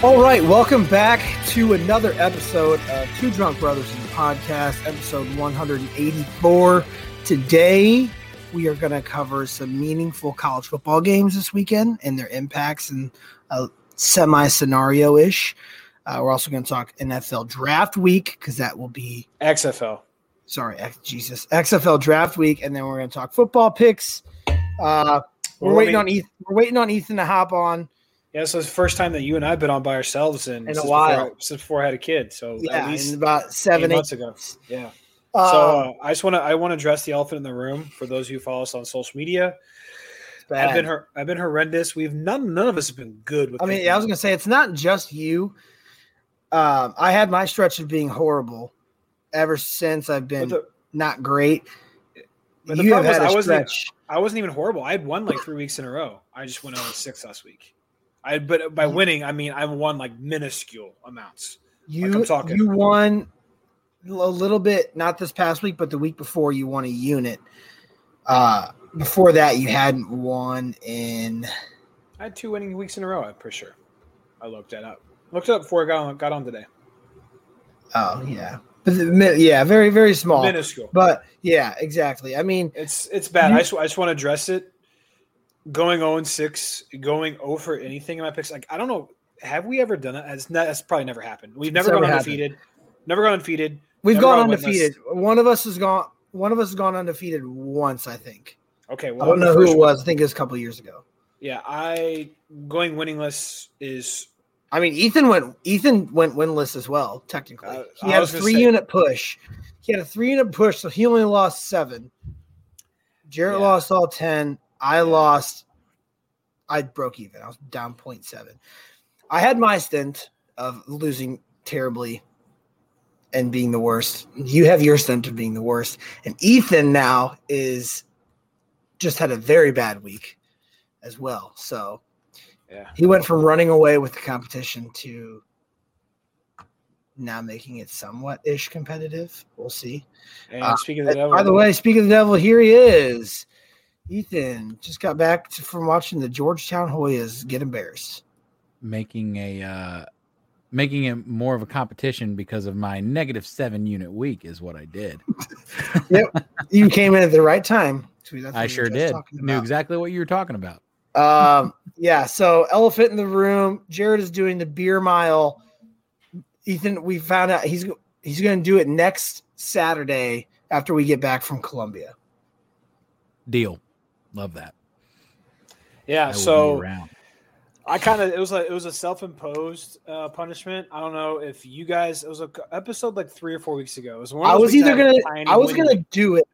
All right, welcome back to another episode of Two Drunk Brothers in the Podcast, episode 184. Today, we are going to cover some meaningful college football games this weekend and their impacts and a semi scenario ish. Uh, we're also going to talk NFL draft week because that will be XFL. sorry, X, Jesus, XFL draft week, and then we're going to talk football picks. Uh, we're let waiting on Ethan. We're waiting on Ethan to hop on. Yeah, so it's the first time that you and I've been on by ourselves in, In a since while. Before I, since before I had a kid. So Yeah, at least about seven, eight eight months ago. Yeah. Uh, so uh, I just want to I want to address the elephant in the room for those who follow us on social media. bad. I've been I've been horrendous. We've none none of us have been good with. I mean, yeah, I was gonna say it's not just you. Um, I had my stretch of being horrible ever since I've been the, not great. but the you problem a I wasn't. I wasn't even horrible. I had won like three weeks in a row. I just went on 6 last week. I but by winning I mean I've won like minuscule amounts. You I'm talking. you won a little bit, not this past week, but the week before you won a unit. Uh, before that, you hadn't won in. I had two winning weeks in a row. I'm pretty sure. I looked that up. Looked it up before I got on, got on today. Oh yeah, but the, yeah, very very small. Minuscule. But yeah, exactly. I mean, It's it's bad. You- I just, I just want to address it. Going 0 6, going over anything in my picks. Like I don't know. Have we ever done it? That's, not, that's probably never happened. We've never gone happened. undefeated. Never gone undefeated. we've Never gone gone undefeated. One of us has gone. One of us has gone undefeated once, I think. Okay, I don't know who it one. was. I think it was a couple of years ago. Yeah, I going winningless is I mean, Ethan went. Ethan went winless as well. Technically, Uh, he had a three say- unit push. He had a three unit push, so he only lost seven. Jarrett Yeah. lost all ten. I lost. I broke even. I was down 0.7. I had my stint of losing terribly and being the worst. You have your stint of being the worst, and Ethan now is just had a very bad week as well. So yeah. he went from running away with the competition to now making it somewhat ish competitive. We'll see. And Uh, speaking of the devil, By the way, speaking of the devil, here he is. Ethan just got back to, from watching the Georgetown Hoyas get embarrassed. making a uh making it more of a competition because of my negative seven unit week is what I did. yep, You came in at the right time. Sweet, that's what I sure did. Knew exactly what you were talking about. Um, yeah. So elephant in the room. Jared is doing the beer mile. Ethan, we found out he's he's going to do it next Saturday after we get back from Columbia. Deal. Love that. yeah. I So. I kind of it was like it was a self imposed uh, punishment. I don't know if you guys it was a episode like three or four weeks ago. It was one of I was either gonna tiny I was winning gonna do it.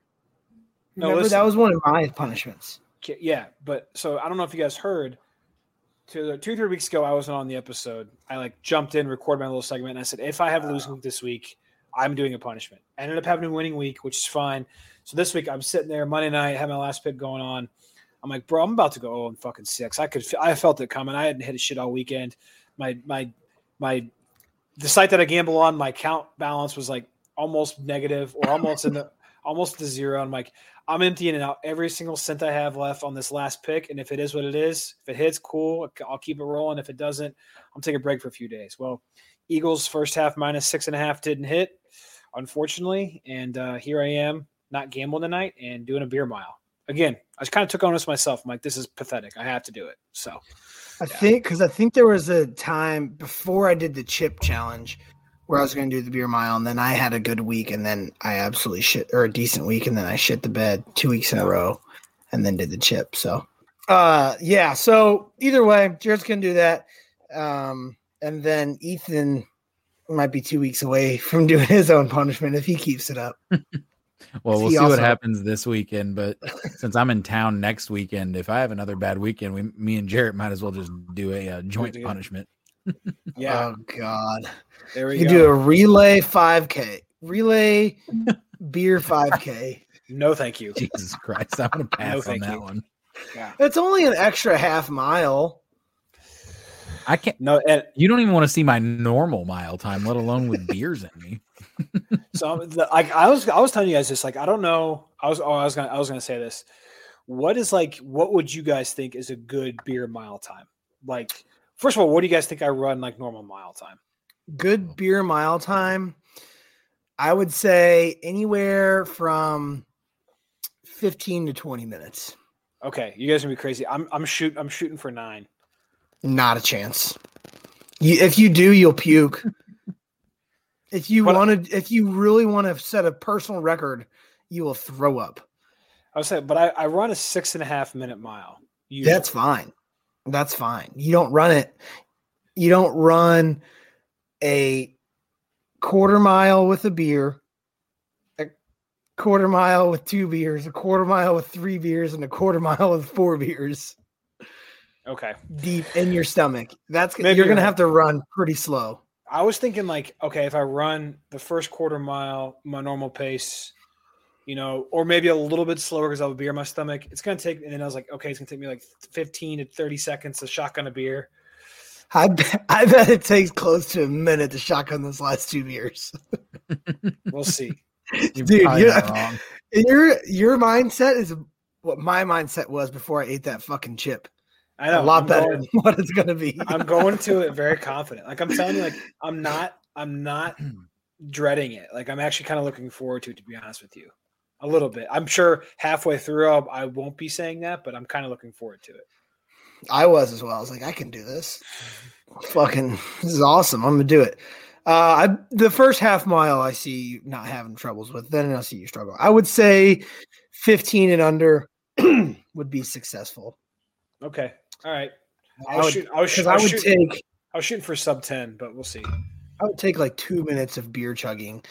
No, Remember listen. that was one of my punishments. Yeah, but so I don't know if you guys heard. Two, two, three weeks ago, I wasn't on the episode. I like jumped in, recorded my little segment, and I said, if I have a losing week this week, I'm doing a punishment. Ended up having a winning week, which is fine. So this week, I'm sitting there Monday night, having my last pick going on. I'm like, bro, I'm about to go 0 and fucking six. I could, I felt it coming. I hadn't hit a shit all weekend. My, my, my, the site that I gamble on, my count balance was like almost negative or almost in the, almost to zero. I'm like, I'm emptying it out every single cent I have left on this last pick. And if it is what it is, if it hits, cool. I'll keep it rolling. If it doesn't, I'm taking a break for a few days. Well, Eagles first half minus six and a half didn't hit, unfortunately. And uh, here I am, not gambling tonight and doing a beer mile. Again, I just kind of took on this myself. I'm like, this is pathetic. I have to do it. So I think because I think there was a time before I did the chip challenge where I was going to do the beer mile, and then I had a good week, and then I absolutely shit or a decent week, and then I shit the bed two weeks in a row, and then did the chip. So Uh, yeah. So either way, Jared's gonna do that, um, and then Ethan might be two weeks away from doing his own punishment if he keeps it up. Well, we'll see also- what happens this weekend. But since I'm in town next weekend, if I have another bad weekend, we, me and Jarrett might as well just do a, uh joint together. punishment. Yeah, Oh God. there we You go. can do a relay 5K, relay beer 5K. no, thank you. Jesus Christ, I'm gonna pass on that you. one. It's only an extra half mile. I can't. No, and You don't even want to see my normal mile time, let alone with beers in me. So the, like I was I was telling you guys this like I don't know I was oh I was gonna I was gonna say this. What is like what would you guys think is a good beer mile time? Like first of all, what do you guys think I run like normal mile time? Good beer mile time. I would say anywhere from 15 to 20 minutes. Okay, you guys are gonna be crazy. I'm I'm shoot I'm shooting for nine. Not a chance. You, if you do, you'll puke. if you want to, if you really want to set a personal record, you will throw up. I was saying, but I, I run a six and a half minute mile. usually. That's fine. That's fine. You don't run it. You don't run a quarter mile with a beer, a quarter mile with two beers, a quarter mile with three beers, and a quarter mile with four beers okay. deep in your stomach. That's Maybe you're you're gonna have to run pretty slow. I was thinking like, okay, if I run the first quarter mile, my normal pace, you know, or maybe a little bit slower because I have a beer in my stomach, it's gonna take. And then I was like, okay, it's gonna take me like 15 to 30 seconds to shotgun a beer. I bet, I bet it takes close to a minute to shotgun those last two beers. We'll see. You're Dude, you're- wrong. Your your mindset is what my mindset was before I ate that fucking chip. I know a lot I'm better going- than what it's gonna be. I'm going to it very confident. Like I'm telling you, like I'm not, I'm not dreading it. Like I'm actually kind of looking forward to it. To be honest with you, a little bit. I'm sure halfway through I'll, I won't be saying that, but I'm kind of looking forward to it. I was as well. I was like, I can do this. Fucking, this is awesome. I'm gonna do it. Uh, I the first half mile I see you not having troubles with. Then I'll see you struggle. I would say 15 and under would be successful. Okay, all right. I I was would, shooting. I was, because I I would shooting, take I was shooting for sub ten, but we'll see. I would take like two minutes of beer chugging,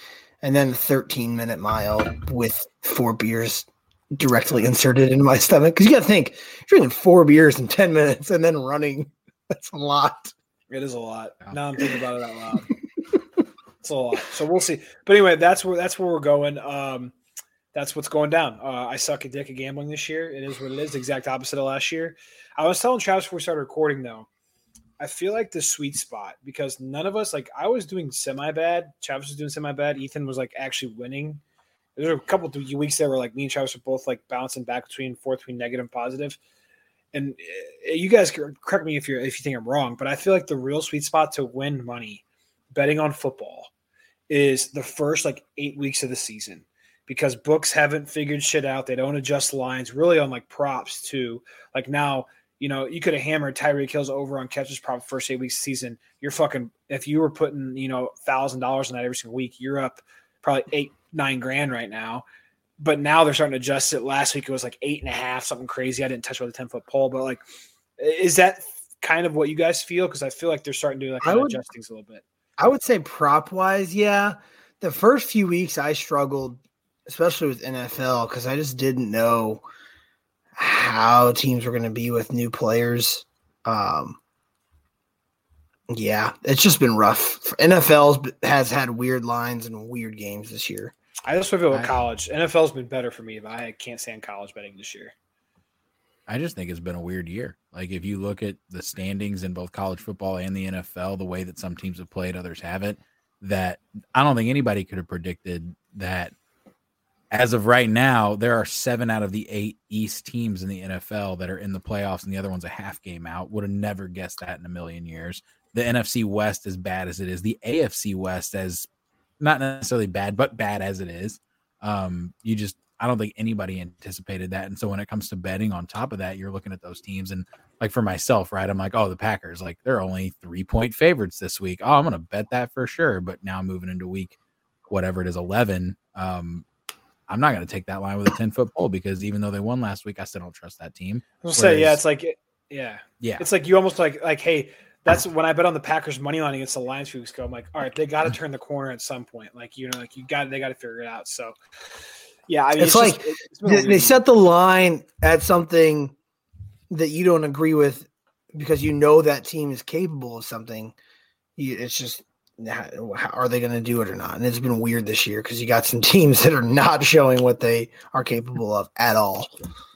and then a 13 minute mile with four beers directly inserted into my stomach. Because you got to think, drinking four beers in 10 minutes and then running. That's a lot. It is a lot. Yeah. Now I'm thinking about it out loud. it's a lot. So we'll see. But anyway, that's where that's where we're going. Um, that's what's going down. Uh, I suck a dick at gambling this year. It is what it is. The exact opposite of last year. I was telling Travis before we started recording though. I feel like the sweet spot because none of us like I was doing semi bad. Travis was doing semi bad. Ethan was like actually winning. There were a couple of weeks there where like me and Travis were both like bouncing back between fourth between negative and positive. And uh, you guys correct me if you're if you think I'm wrong, but I feel like the real sweet spot to win money betting on football is the first like eight weeks of the season because books haven't figured shit out. They don't adjust lines really on like props too. Like now, you know, you could have hammered Tyreek Hill's over on catches prop first eight weeks season. You're fucking if you were putting, you know, thousand dollars on that every single week, you're up probably eight, nine grand right now. But now they're starting to adjust it. Last week it was like eight and a half, something crazy. I didn't touch with a 10 foot pole, but like is that kind of what you guys feel? Because I feel like they're starting to like I would- adjust things a little bit. I would say prop wise, yeah. The first few weeks I struggled, especially with NFL, because I just didn't know how teams were going to be with new players. Um, yeah, it's just been rough. NFL's has had weird lines and weird games this year. I just feel with college. NFL's been better for me, but I can't stand college betting this year. I just think it's been a weird year. Like if you look at the standings in both college football and the NFL, the way that some teams have played, others haven't. That I don't think anybody could have predicted that. As of right now, there are seven out of the eight East teams in the NFL that are in the playoffs, and the other one's a half game out. Would have never guessed that in a million years. The NFC West, as bad as it is, the AFC West, as not necessarily bad, but bad as it is, um, you just I don't think anybody anticipated that. And so when it comes to betting on top of that, you're looking at those teams and like for myself, right? I'm like, oh, the Packers, like they're only three point favorites this week. Oh, I'm gonna bet that for sure. But now moving into week whatever it is, eleven. Um, I'm not going to take that line with a 10 foot pole because even though they won last week, I still don't trust that team. I'll say, yeah, it's like, yeah, Yeah. it's like you almost like like, hey, that's when I bet on the Packers money line against the Lions a few weeks ago. I'm like, all right, they got to turn the corner at some point. Like you know, like you got they got to figure it out. So, yeah, I mean, It's just- like it- it's been a They, they weird- set the line at something that you don't agree with because you know that team is capable of something. You, it's just how, how are they going to do it or not? And it's been weird this year because you got some teams that are not showing what they are capable of at all.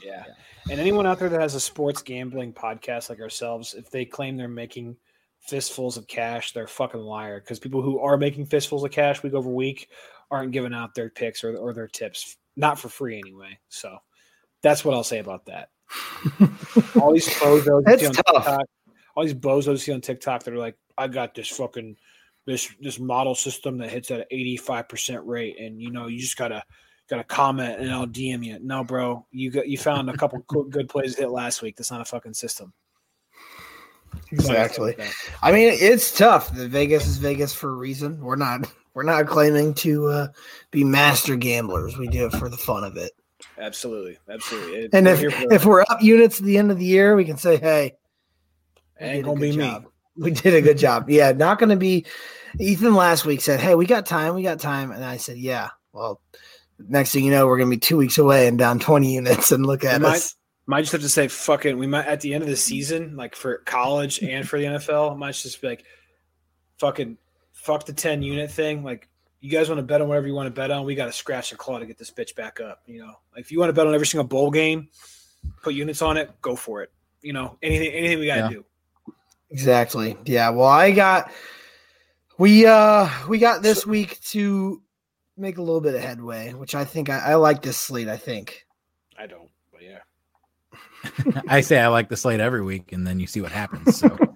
Yeah. And anyone out there that has a sports gambling podcast like ourselves, if they claim they're making fistfuls of cash, they're a fucking liar. Because people who are making fistfuls of cash week over week aren't giving out their picks or, or their tips, not for free anyway. So that's what I'll say about that. all these bozos That's see on tough. TikTok, all these bozos you see on TikTok that are like, I got this fucking this this model system that hits at an eighty five percent rate, and you know you just gotta gotta comment and I'll DM you. No, bro, you got you found a couple good plays hit last week. That's not a fucking system. Exactly. I mean, it's tough. The Vegas is Vegas for a reason. We're not. We're not claiming to uh, be master gamblers. We do it for the fun of it. Absolutely, absolutely. It- And if if we're up units at the end of the year, we can say, "Hey, Ain't gonna be me. Job. We did a good job." Yeah, not going to be. Ethan last week said, "Hey, we got time. We got time," and I said, "Yeah." Well, next thing you know, we're going to be two weeks away and down twenty units. And look at We might- us. might just have to say fucking we might at the end of the season like for college and for the nfl might just be like fucking fuck the 10 unit thing like you guys want to bet on whatever you want to bet on we got to scratch the claw to get this bitch back up you know like if you want to bet on every single bowl game put units on it go for it you know anything anything we got to Yeah. do Exactly. Yeah. Well, I got we uh we got this week to make a little bit of headway, which I think I, I like this slate. I think. i don't but yeah I say I like the slate every week, and then you see what happens. So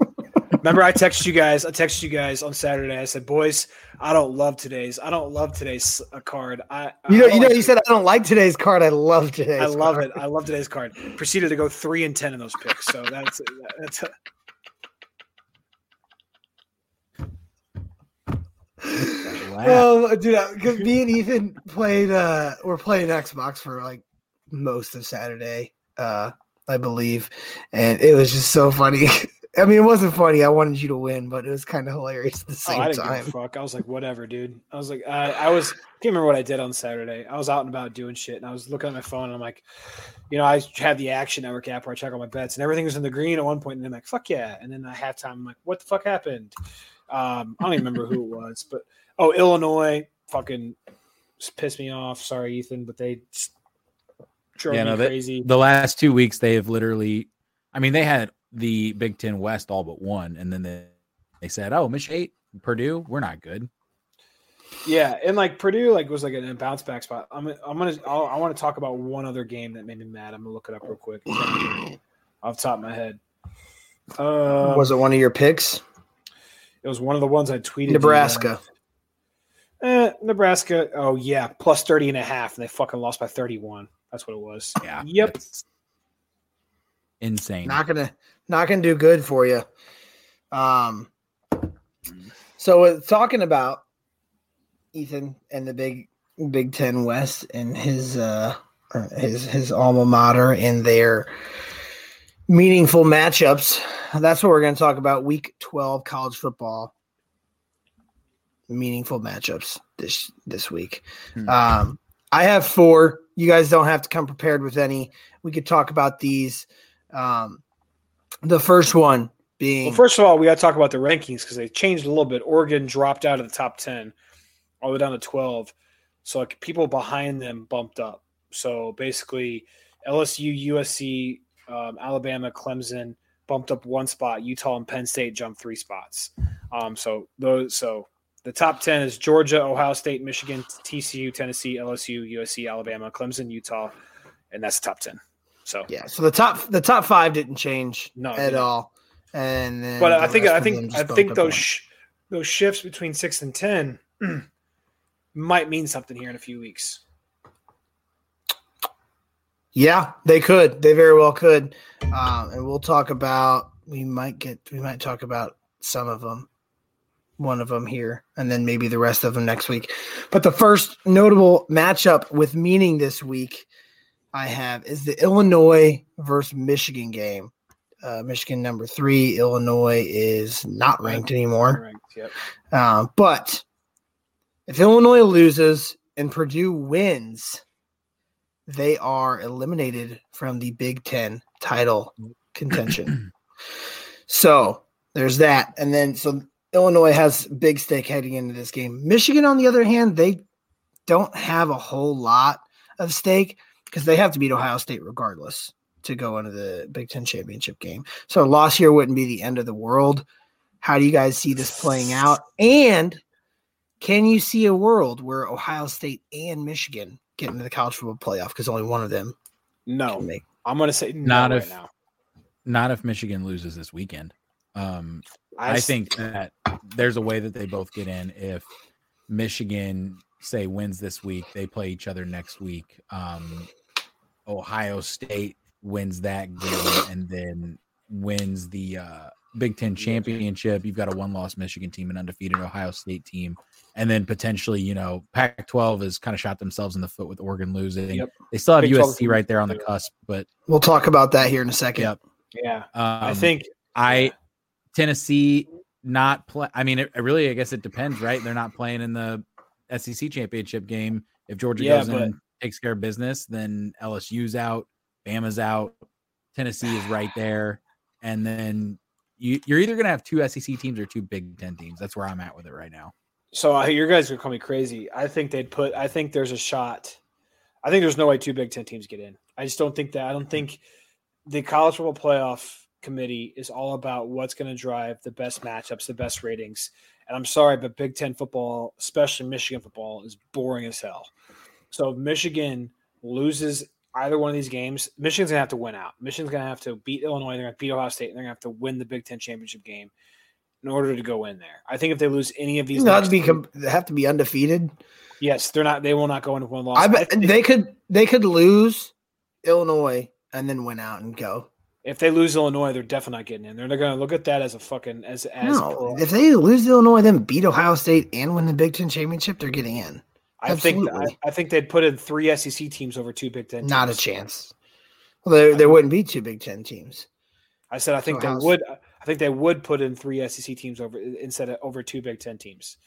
remember i texted you guys i texted you guys on saturday i said boys i don't love today's i don't love today's uh, card i You know, don't you know, like you said I don't like today's card. I love today's. I love card. it. I love today's card. Proceeded to go three and ten in those picks. So that's that's Um, dude, because me and Ethan played. uh We're playing Xbox for like most of Saturday, uh, I believe, and it was just so funny. I mean, it wasn't funny. I wanted you to win, but it was kind of hilarious at the oh, same I didn't time. give a fuck. I was like, whatever, dude. I was like, I, I was can't remember what I did on Saturday. I was out and about doing shit, and I was looking at my phone, and I'm like, you know, I had the Action Network app where I check all my bets, and everything was in the green at one point, and I'm like, fuck yeah. And then at halftime, I'm like, what the fuck happened? Um, I don't even remember who it was, but oh, Illinois, fucking pissed me off. Sorry, Ethan, but they drove yeah, me no, they- crazy. the last two weeks they have literally, I mean, they had the Big Ten West all but one, and then they, they said, "Oh, Mich eight, Purdue, we're not good." Yeah, and like Purdue, like was like in a bounce back spot. I'm, I'm gonna, I'll, I want to talk about one other game that made me mad. I'm gonna look it up real quick, off the top of my head. Uh, was it one of your picks? It was one of the ones I tweeted. Nebraska. uh, Eh, Nebraska. Oh yeah, plus 30 and a half, and they fucking lost by 31. That's what it was. Yeah. Yep. Insane. Not gonna, not gonna do good for you. Um. So uh, talking about Ethan and the big Big Ten West and his uh his his alma mater and their meaningful matchups. That's what we're going to talk about. Week twelve college football meaningful matchups this this week. Hmm. Um, I have four. You guys don't have to come prepared with any. We could talk about these. Um, the first one being Well, first of all, we got to talk about the rankings because they changed a little bit. Oregon dropped out of the top 10 all the way down to 12. So like people behind them bumped up. So basically, LSU, USC, um, Alabama, Clemson bumped up one spot. Utah and Penn State jumped three spots. Um, so those so the top 10 is Georgia, Ohio State, Michigan, TCU, Tennessee, LSU, USC, Alabama, Clemson, Utah, and that's the top 10. So yeah. So the top the top five didn't change No, at all. And but I think I think I think those sh- those shifts between six and ten might mean something here in a few weeks. Yeah, they could. They very well could. Um, and we'll talk about. We might get. We might talk about some of them one of them here, and then maybe the rest of them next week. But the first notable matchup with meaning this week I have is the Illinois versus Michigan game. Uh, Michigan number three, Illinois is not ranked anymore. Ranked, yep. Uh, but if Illinois loses and Purdue wins, they are eliminated from the Big Ten title contention. so there's that. And then so Illinois has big stake heading into this game. Michigan, on the other hand, they don't have a whole lot of stake because they have to beat Ohio State regardless to go into the Big Ten championship game. So a loss here wouldn't be the end of the world. How do you guys see this playing out? And can you see a world where Ohio State and Michigan get into the college football playoff because only one of them No, can? I'm going to say Not no if- right now. Not if Michigan loses this weekend. Um, I s- think that there's a way that they both get in if Michigan say wins this week, they play each other next week. Um, Ohio State wins that game and then wins the uh, Big Ten championship. You've got a one-loss Michigan team, an undefeated Ohio State team, and then potentially, you know, Pac-12 has kind of shot themselves in the foot with Oregon losing. Yep. They still have Big 12 USC right there on the cusp, but We'll talk about that here in a second. Yep. yeah, um, I think I Tennessee not play. I mean, it, it really, I guess it depends, right? They're not playing in the SEC championship game. If Georgia Yeah, goes in but- and takes care of business, then LSU's out, Bama's out, Tennessee is right there, and then you, you're either going to have two SEC teams or two Big Ten teams. That's where I'm at with it right now. So. Uh, I, your guys are gonna call me crazy. I think they'd put. I think there's a shot. I think there's no way two Big Ten teams get in. I just don't think that. I don't think the college football playoff committee is all about what's going to drive the best matchups, the best ratings. And I'm sorry, but Big Ten football, especially Michigan football, is boring as hell. So if Michigan loses either one of these games, Michigan's gonna have to win out. Michigan's gonna have to beat Illinois. They're gonna beat Ohio State. And they're gonna have to win the Big Ten championship game in order to go in there. I think if they lose any of these, Not be com- they have to be undefeated. yes, they're not. They will not go into one loss. I bet think they could they could lose Illinois and then win out and go. if they lose Illinois, they're definitely not getting in. They're, they're gonna look at that as a fucking as as. No, if they lose Illinois, then beat Ohio State and win the Big Ten championship, they're getting in. I think I. I think they'd put in three SEC teams over two Big Ten. Not a chance. Well, there, there wouldn't be two Big Ten teams. I said I think So they would. I think they would put in three SEC teams over instead of over two Big Ten teams.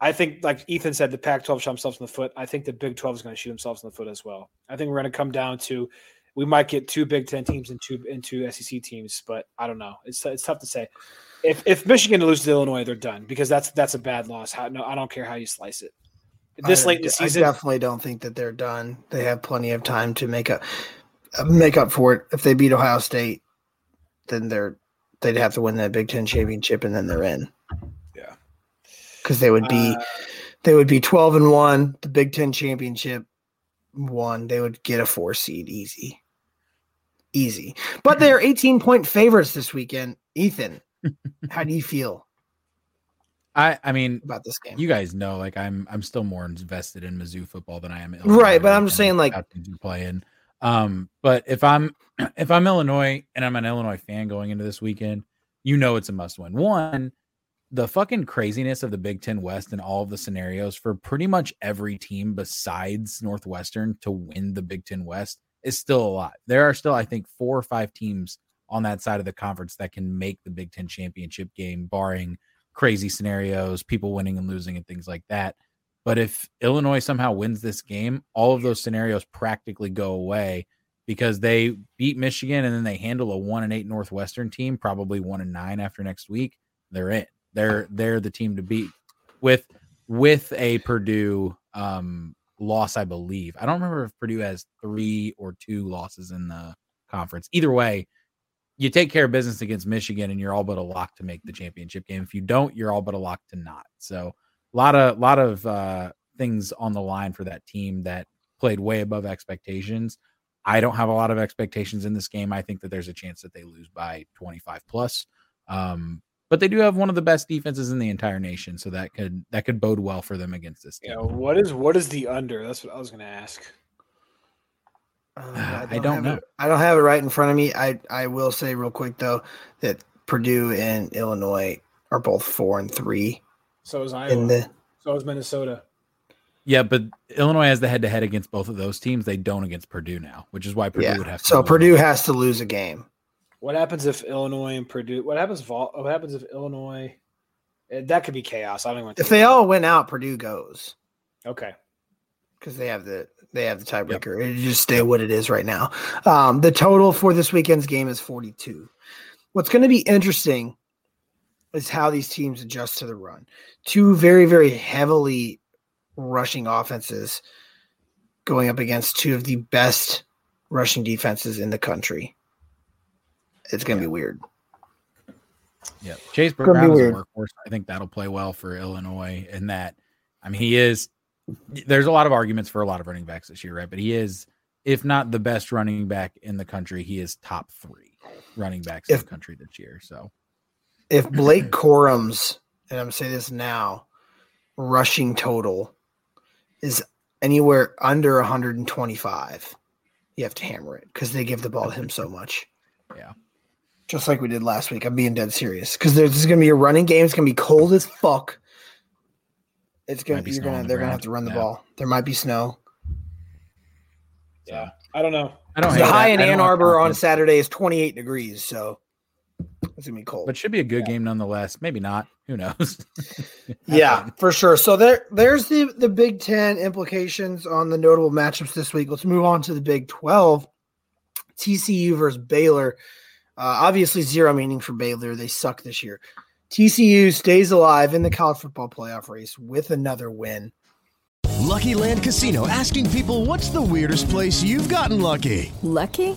I think, like Ethan said, the Pac-12 shot themselves in the foot. I think the Big 12 is going to shoot themselves in the foot as well. I think we're going to come down to we might get two Big Ten teams and two into SEC teams, but I don't know. It's it's tough to say. If if Michigan loses to Illinois, they're done because that's that's a bad loss. How, no, I don't care how you slice it. This I, late in the season, I definitely don't think that they're done. They have plenty of time to make up make up for it. If they beat Ohio State, then they're they'd have to win that Big Ten championship, and then they're in. Yeah. because they would be Uh, they would be twelve and one. The Big Ten championship one, they would get a four seed easy, easy. But they're eighteen point favorites this weekend. Ethan, how do you feel I, I mean, about this game? you guys know, like I'm, I'm still more invested in Mizzou football than I am. Right, but I'm just saying, like- how teams are playing. Um, but if I'm, if I'm Illinois and I'm an Illinois fan going into this weekend, you know it's a must win. One, the fucking craziness of the Big Ten West and all of the scenarios for pretty much every team besides Northwestern to win the Big Ten West is still a lot. There are still, I think, four or five teams on that side of the conference that can make the Big Ten championship game, barring crazy scenarios, people winning and losing, and things like that. But if Illinois somehow wins this game, all of those scenarios practically go away because they beat Michigan and then they handle a one and eight Northwestern team, probably one and nine after next week. They're in. They're they're the team to beat with with a Purdue um loss, I believe. I don't remember if Purdue has three or two losses in the conference. Either way, you take care of business against Michigan and you're all but a lock to make the championship game. If you don't, you're all but a lock to not. So a lot of lot of uh, things on the line for that team that played way above expectations. I don't have a lot of expectations in this game. I think that there's a chance that they lose by 25 plus. Um, but they do have one of the best defenses in the entire nation, so that could that could bode well for them against this team. you know, what is what is the under? That's what I was going to ask. Uh, I don't have know. It, I don't have it right in front of me. I I will say real quick though that Purdue and Illinois are both four and three So is Iowa. the so is Minnesota. Yeah, but Illinois has the head to head against both of those teams. They don't against Purdue now, which is why Purdue yeah. would have to So lose. Purdue has to lose a game. What happens if Illinois and Purdue? What happens if all, what happens if Illinois? eh, That could be chaos. I don't even. want If they all win out, Purdue goes okay, because they have the they have the tiebreaker. It just stay what it is right now. Um, the total for this weekend's game is 42. What's going to be interesting is how these teams adjust to the run. Two very very heavily rushing offenses going up against two of the best rushing defenses in the country. It's going to be weird. Yeah, Chase Brown is a workhorse. I think that'll play well for Illinois. In that, I mean, he is. There's a lot of arguments for a lot of running backs this year, right? But he is, if not the best running back in the country, he is top three running backs in the country this year. So if Blake Corum's, and I'm gonna say this now, rushing total is anywhere under 125, you have to hammer it because they give the ball to him so much. Yeah. Just like we did last week. I'm being dead serious because there's this gonna be a running game. It's gonna be cold as fuck. It's gonna be you're gonna the they're gonna have to run the Yeah. ball. There might be snow. yeah, I don't know. I don't. The high that. in Ann Arbor on Saturday is 28 degrees, so it's gonna be cold. but should be a good game nonetheless. Maybe not. Who knows? Yeah, for sure. So there, there's the the Big Ten implications on the notable matchups this week. Let's move on to the Big Twelve. TCU versus Baylor. Uh, obviously, zero meaning for Baylor. They suck this year. TCU stays alive in the college football playoff race with another win. Lucky Land Casino asking people what's the weirdest place you've gotten lucky? Lucky?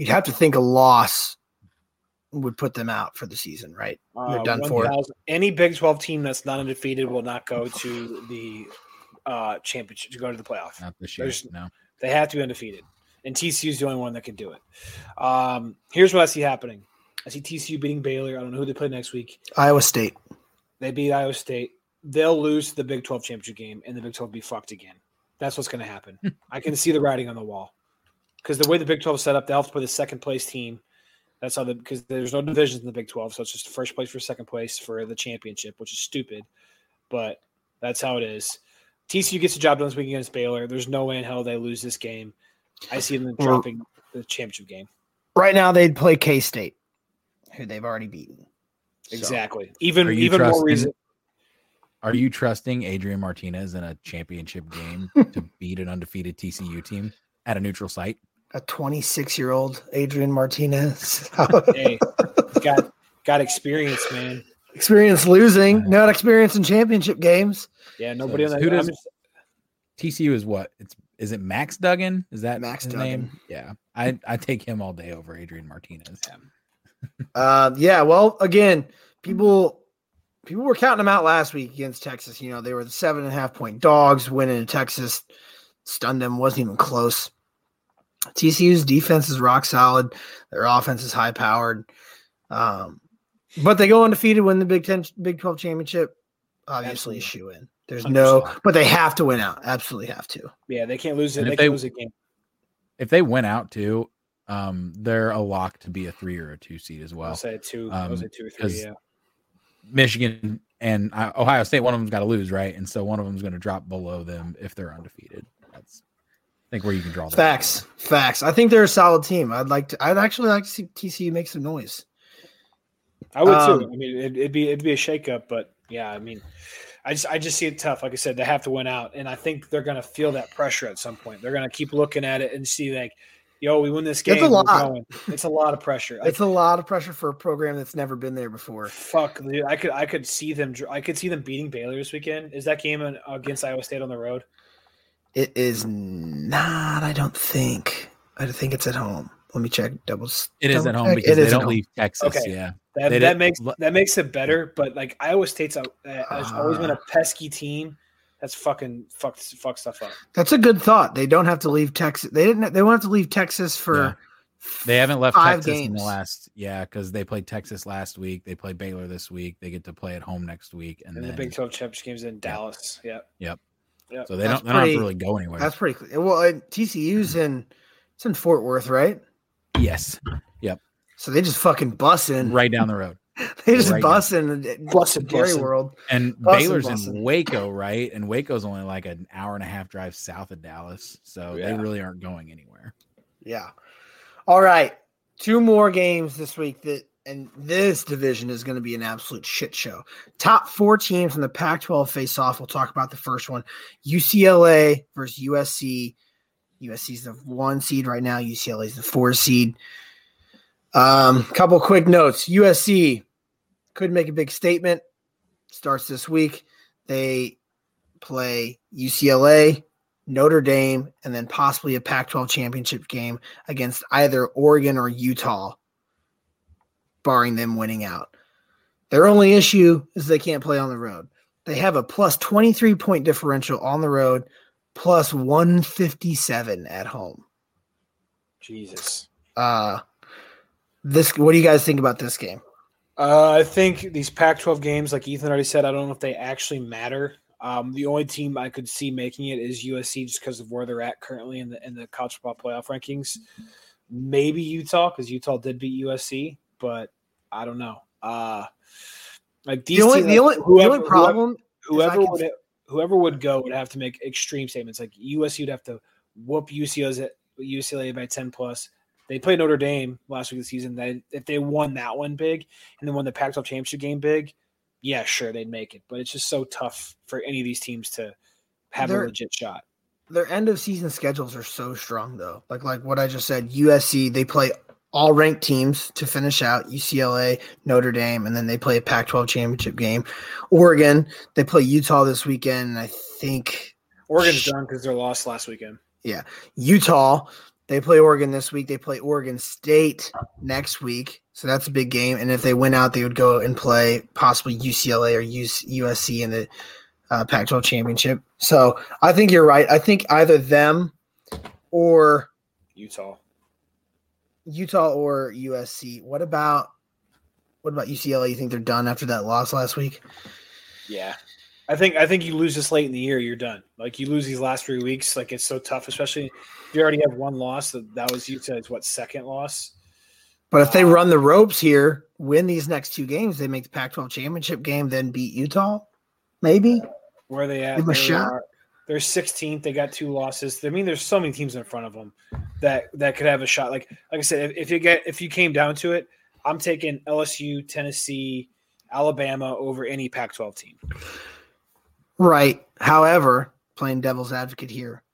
You'd have to think a loss would put them out for the season, right? They're Uh, done for. 1,000 Any Big Twelve team that's not undefeated will not go to the uh, championship to go to the playoff. Not this year. There's- No. They have to be undefeated, and TCU is the only one that can do it. Um, here's what I see happening: I see TCU beating Baylor. I don't know who they play next week. Iowa State. They beat Iowa State. They'll lose the Big 12 championship game, and the Big 12 will be fucked again. That's what's going to happen. I can see the writing on the wall because the way the Big 12 is set up, they have to play the second place team. That's how the because there's no divisions in the Big 12, so it's just first place for second place for the championship, which is stupid, but that's how it is. TCU gets the job done this week against Baylor. There's no way in hell they lose this game. I see them Well- dropping the championship game. Right now, they'd play K State, who they've already beaten. So- Exactly. Even Are even more reason. Are you trusting Adrian Martinez in a championship game to beat an undefeated TCU team at a neutral site? A 26 year old Adrian Martinez. Hey, got got experience, man. experience losing, not experience in championship games. Yeah, nobody on So that. who I'm does- just- TCU is what? It's is it Max Duggan? Is that Max his Duggan. name? Yeah, I I take him all day over Adrian Martinez. Uh, yeah, well, again, people people were counting them out last week against Texas. You know, they were the seven and a half point dogs winning in Texas, stunned them, wasn't even close. TCU's defense is rock solid. Their offense is high powered. Um, but they go undefeated, win the Big Ten, Big Twelve championship. Obviously, a shoe in. There's no, 100%. but they have to win out. Absolutely have to. yeah, they can't lose it. And They if can't they- lose a game. If they win out too, um, they're a lock to be a three or a two seed as I'll well. say two. I'll um, say two or three. 'cause Yeah. Michigan and uh, Ohio State, one of them's got to lose, right? And so one of them's going to drop below them if they're undefeated. That's I think where you can draw the line. Facts, facts. I think they're a solid team. I'd like to. I'd actually like to see TCU make some noise. I would um, too. I mean, it, it'd be it'd be a shakeup, but yeah, I mean, I just I just see it tough. Like I said, they have to win out, and I think they're going to feel that pressure at some point. They're going to keep looking at it and see like, yo, we win this game. It's a lot. going. It's a lot of pressure. It's a lot of pressure for a program that's never been there before. fuck, dude, I could I could see them. I could see them beating Baylor this weekend. Is that game against Iowa State on the road? It is not. I don't think. I think it's at home. Let me check. Double. It is double at home check. because It they don't home. leave Texas. Okay. Yeah. That, that did- makes that makes it better, but like Iowa State's a, uh, has always been a pesky team. That's fucking fucked fuck stuff up. That's a good thought. They don't have to leave Texas. They didn't. They won't have to leave Texas for. Yeah. They haven't left five Texas in the last yeah, because they played Texas last week. They play Baylor this week. They get to play at home next week, and, And then the Big Twelve championship games in Dallas. Yeah. Yep. Yep. so they That's don't they don't have to really go anywhere. That's pretty clear. Well, and TCU's in. It's in Fort Worth, right? yes, yep, So they just fucking bussing. right down the road. They just right down. bussing. Bussin', Jerry bussin'. World. And Bussin', Baylor's bussin'. in Waco, right? And Waco's only like an hour and a half drive south of Dallas, so they really aren't going anywhere. Yeah. All right. Two more games this week that and this division is going to be an absolute shit show. Top four teams in the Pac 12 face off. We'll talk about the first one UCLA versus USC. USC is the one seed right now, UCLA is the four seed. Um, couple quick notes. USC could make a big statement. Starts this week. They play UCLA, Notre Dame, and then possibly a Pac 12 championship game against either Oregon or Utah, barring them winning out. Their only issue is they can't play on the road. They have a plus 23 point differential on the road, plus 157 at home. Jesus. Uh, this, what do you guys think about this game? Uh, I think these Pac-12 games, like Ethan already said, I don't know if they actually matter. Um, the only team I could see making it is USC, just because of where they're at currently in the in the college football playoff rankings. Maybe Utah, because Utah did beat USC, but I don't know. Uh, like The only, teams, the only, like, the only problem, whoever can- would whoever would go would have to make extreme statements. Like USC would have to whoop UCLA's at UCLA by ten plus. They played Notre Dame last week of the season. They if they won that one big and then won the Pac-12 championship game big, yeah, sure they'd make it. But it's just so tough for any of these teams to have a legit shot. their end of season schedules are so strong though. Like like what I just said, USC they play all ranked teams to finish out UCLA, Notre Dame, and then they play a Pac-12 championship game. Oregon they play Utah this weekend. And I think Oregon's done because they're lost last weekend. Yeah. Utah they play Oregon this week. They play Oregon State next week, so that's a big game. And if they win out, they would go and play possibly UCLA or USC in the uh, Pac-12 championship. So I think you're right. I think either them or Utah. Utah or USC. What about what about UCLA? You think they're done after that loss last week? Yeah. I think I think you lose this late in the year, you're done. Like you lose these last three weeks, like it's so tough, especially if you already have one loss. That that was Utah's what second loss. But if they run the ropes here, win these next two games, they make the Pac-12 championship game, then beat Utah, maybe. Where are they at? Give a They shot. are- They're 16th. They got two losses. I mean, there's so many teams in front of them that that could have a shot. Like like I said, if, if you get if you came down to it, I'm taking LSU, Tennessee, Alabama over any Pac-12 team. Right. However, playing devil's advocate here,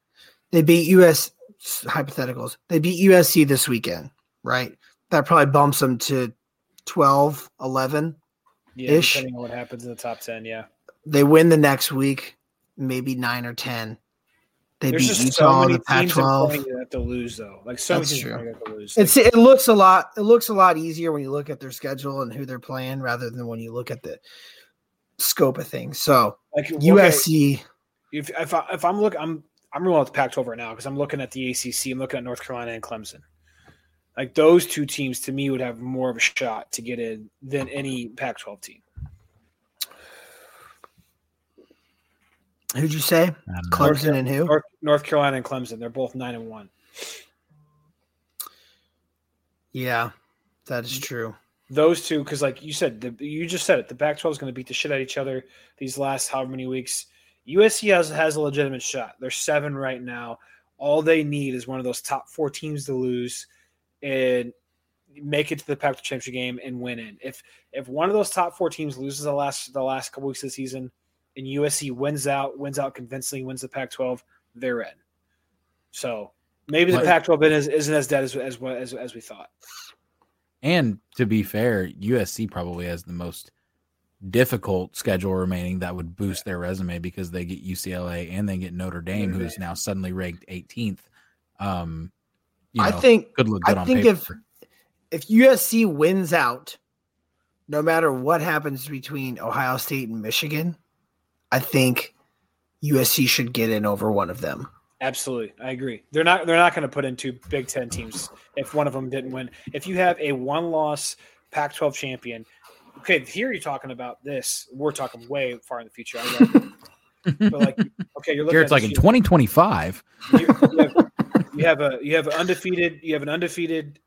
they beat US hypotheticals. They beat USC this weekend, right? That probably bumps them to 12, 11. Yeah, Ish. depending on what happens in the top 10. Yeah, They win the next week, maybe nine or 10. They there's beat just Utah so in many the Pac-12. playing that have to lose though. Like so That's true. have to lose. It's it looks a lot it looks a lot easier when you look at their schedule and who they're playing rather than when you look at the scope of things. So like look USC, if if, I, if I'm looking, I'm I'm ruling out the Pac-12 right now because I'm looking at the ACC. I'm looking at North Carolina and Clemson. Like those two teams to me would have more of a shot to get in than any Pac-12 team. Who'd you say? Uh, know. Clemson and who? North, North Carolina and Clemson, they're both nine and one. Yeah, that is true. Those two, because like you said, the, you just said it. The Pac-12 is going to beat the shit out of each other these last however many weeks. USC has has a legitimate shot. They're seven right now. All they need is one of those top four teams to lose and make it to the Pac-12 championship game and win it. If if one of those top four teams loses the last the last couple weeks of the season, and USC wins out, wins out convincingly, wins the Pac-12, they're in. So maybe the But- Pac-12 bid is, isn't as dead as as as, as we thought. And to be fair, USC probably has the most difficult schedule remaining that would boost their resume because they get UCLA and they get Notre Dame, Notre who's Dame. now suddenly ranked 18th. Um, you I think could look I good on think paper. if if USC wins out, no matter what happens between Ohio State and Michigan, I think USC should get in over one of them. Absolutely, I agree. They're not they're not going to put in two Big Ten teams if one of them didn't win. If you have a one-loss Pac-12 champion, okay, here you're talking about this. We're talking way far in the future. I but like, okay, you're looking Here it's at like in 2025. you, you have, you have a you have an undefeated you have an undefeated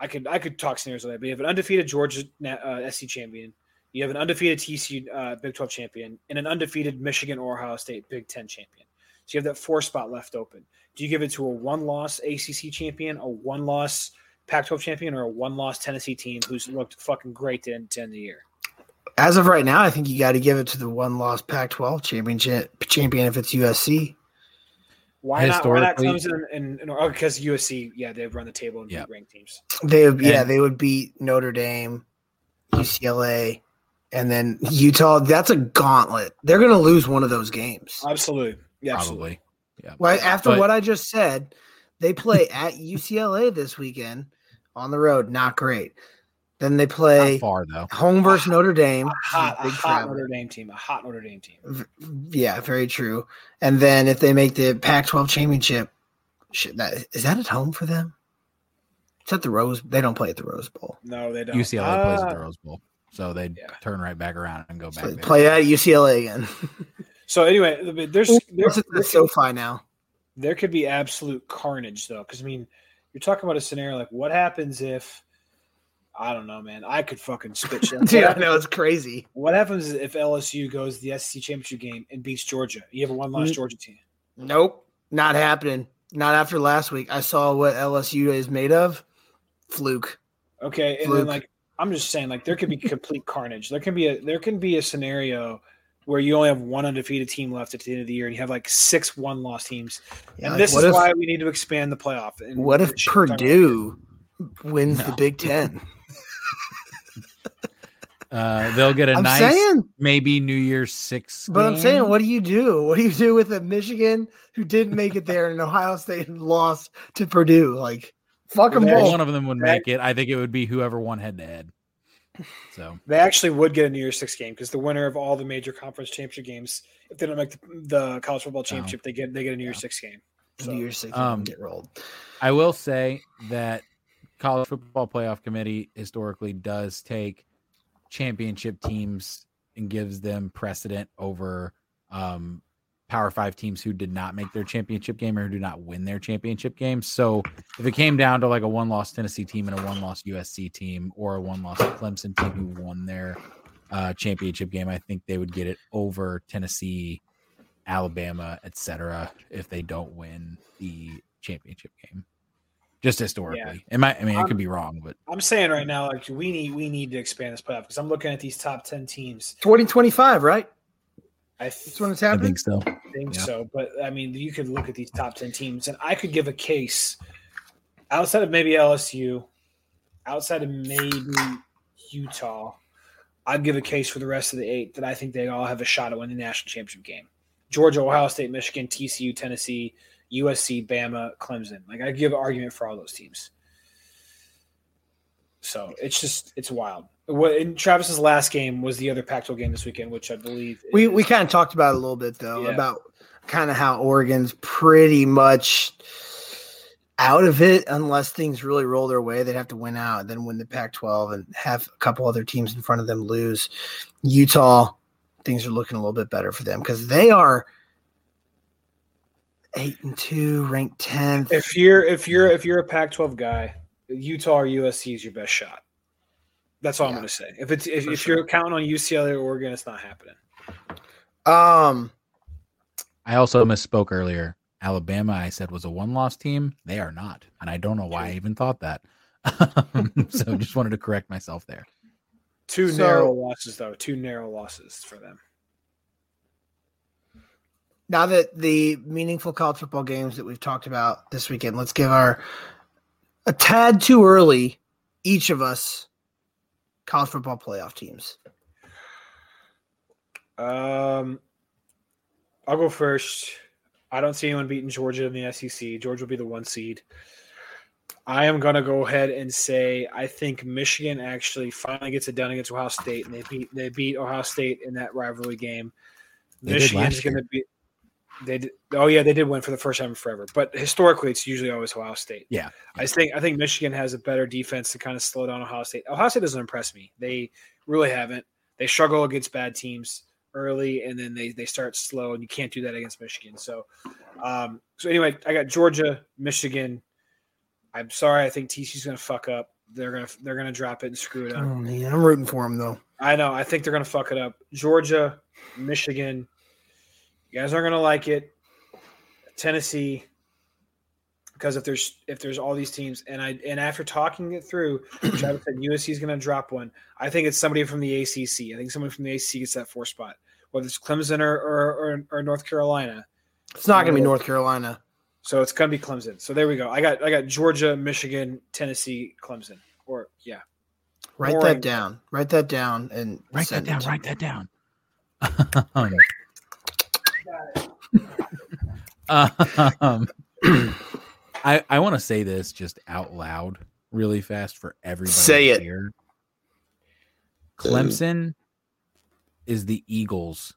I could I could talk scenarios like that, but you have an undefeated Georgia uh, SC champion, you have an undefeated TCU uh, Big Twelve champion, and an undefeated Michigan or Ohio State Big Ten champion. So you have that four spot left open. Do you give it to a one loss ACC champion, a one loss Pac twelve champion, or a one loss Tennessee team who's looked fucking great to end, to end the year? As of right now, I think you got to give it to the one loss Pac-12 championship champion if it's USC. Why not? Why not Historically- Clemson and, and oh, because USC, yeah, they've run the table and Yeah. beat ranked teams. They yeah, And- they would beat Notre Dame, UCLA, and then Utah. That's a gauntlet. They're going to lose one of those games. Absolutely, yeah, absolutely. Probably. Yeah. Well, after But- what I just said, they play at UCLA this weekend on the road. Not great. Then they play Not far though. home versus Notre Dame. A hot, a Big hot. Notre Dame team, a hot Notre Dame team. Yeah, very true. And then if they make the Pac-12 championship, shit, that is that at home for them? It's at the Rose. They don't play at the Rose Bowl. No, they don't. UCLA plays at the uh, Rose Bowl, so they Yeah. turn right back around and go back. So there. play at UCLA again. So anyway, there's there's there, What's it SoFi now? there could be absolute carnage though, because I mean, you're talking about a scenario like what happens if I don't know, man. I could fucking spit shit. Dude, I know it's crazy. what happens if LSU goes to the SEC championship game and beats Georgia? You have a one loss Mm. Georgia team. Nope, not happening. Not after last week. I saw what LSU is made of. Fluke. Okay, and Fluke. then like I'm just saying, like there could be complete carnage. There can be a there can be a scenario where you only have one undefeated team left at the end of the year, and you have like six one loss teams. Yeah, and like, this is if, why we need to expand the playoff. And What if shit we're talking about. Purdue wins the Big Ten? Uh, they'll get a I'm nice, saying, maybe New Year's six. but I'm saying, what do you do? What do you do with a Michigan who didn't make it there and Ohio State lost to Purdue? Like, fuck them Well, Well, both. one of them would make it. I think it would be whoever won head to head. So They actually would get a New Year's Six game because the winner of all the major conference championship games, if they don't make the, the college football championship, they get they get a New Year's Six game. So, New Year's Six um, get rolled. I will say that college football playoff committee historically does take championship teams and gives them precedent over um, Power Five teams who did not make their championship game or who do not win their championship game. So if it came down to like a one-loss Tennessee team and a one-loss USC team or a one-loss Clemson team who won their uh, championship game, I think they would get it over Tennessee, Alabama, etc. If they don't win the championship game, just historically. It might. I mean, it could be wrong, but I'm saying right now, like we need we need to expand this playoff because I'm looking at these top ten teams. 2025, right? I That's when it's I happening. think so. think Yeah. so. But I mean, you could look at these top 10 teams, and I could give a case outside of maybe LSU, outside of maybe Utah. I'd give a case for the rest of the eight that I think they all have a shot at winning the national championship game. Georgia, Ohio State, Michigan, TCU, Tennessee, USC, Bama, Clemson. Like I give an argument for all those teams. So it's just it's wild. What in Travis's last game was the other Pac-12 game this weekend, which I believe We we kind of talked about a little bit though Yeah. about kind of how Oregon's pretty much out of it unless things really roll their way. They'd have to win out then win the Pac-12 and have a couple other teams in front of them lose. Utah, things are looking a little bit better for them because they are eight and two, ranked tenth. if you're if you're if you're a Pac-12 guy, Utah or USC is your best shot. That's all I'm going to say. If it's if, if sure. you're counting on UCLA or Oregon, it's not happening. Um, I also misspoke earlier. Alabama, I said was a one-loss team. They are not, and I don't know why I even thought that. so just wanted to correct myself there. Two So- narrow losses though. Two narrow losses for them. now that the meaningful college football games that we've talked about this weekend, let's give our a tad too early each of us college football playoff teams. Um, I'll go first. I don't see anyone beating Georgia in the SEC. Georgia will be the one seed. I am going to go ahead and say I think Michigan actually finally gets it done against Ohio State, and they beat they beat Ohio State in that rivalry game. They did Michigan's going to be. They did, oh yeah they did win for the first time in forever, but historically it's usually always Ohio State. Yeah. I think I think Michigan has a better defense to kind of slow down Ohio State. Ohio State doesn't impress me. They really haven't. They struggle against bad teams early, and then they they start slow, and you can't do that against Michigan. So, um, so anyway, I got Georgia, Michigan. I'm sorry, I think TCU's going to fuck up. They're gonna they're gonna drop it and screw it up. Oh man, I'm rooting for them though. I know. I think they're going to fuck it up. Georgia, Michigan. You guys aren't going to like it. Tennessee, because if there's if there's all these teams, and I and after talking it through, Travis said USC is going to drop one. I think it's somebody from the ACC. I think somebody from the ACC gets that four spot, whether it's Clemson or or, or, or North Carolina. It's not going to be North Carolina. So it's going to be Clemson. So there we go. I got I got Georgia, Michigan, Tennessee, Clemson. Or yeah, Write Boring. that down. Write that down and Write that send it down. to Write that down. Oh, um, I I want to say this just out loud, really fast for everybody. Say it. Hear. Clemson is the Eagles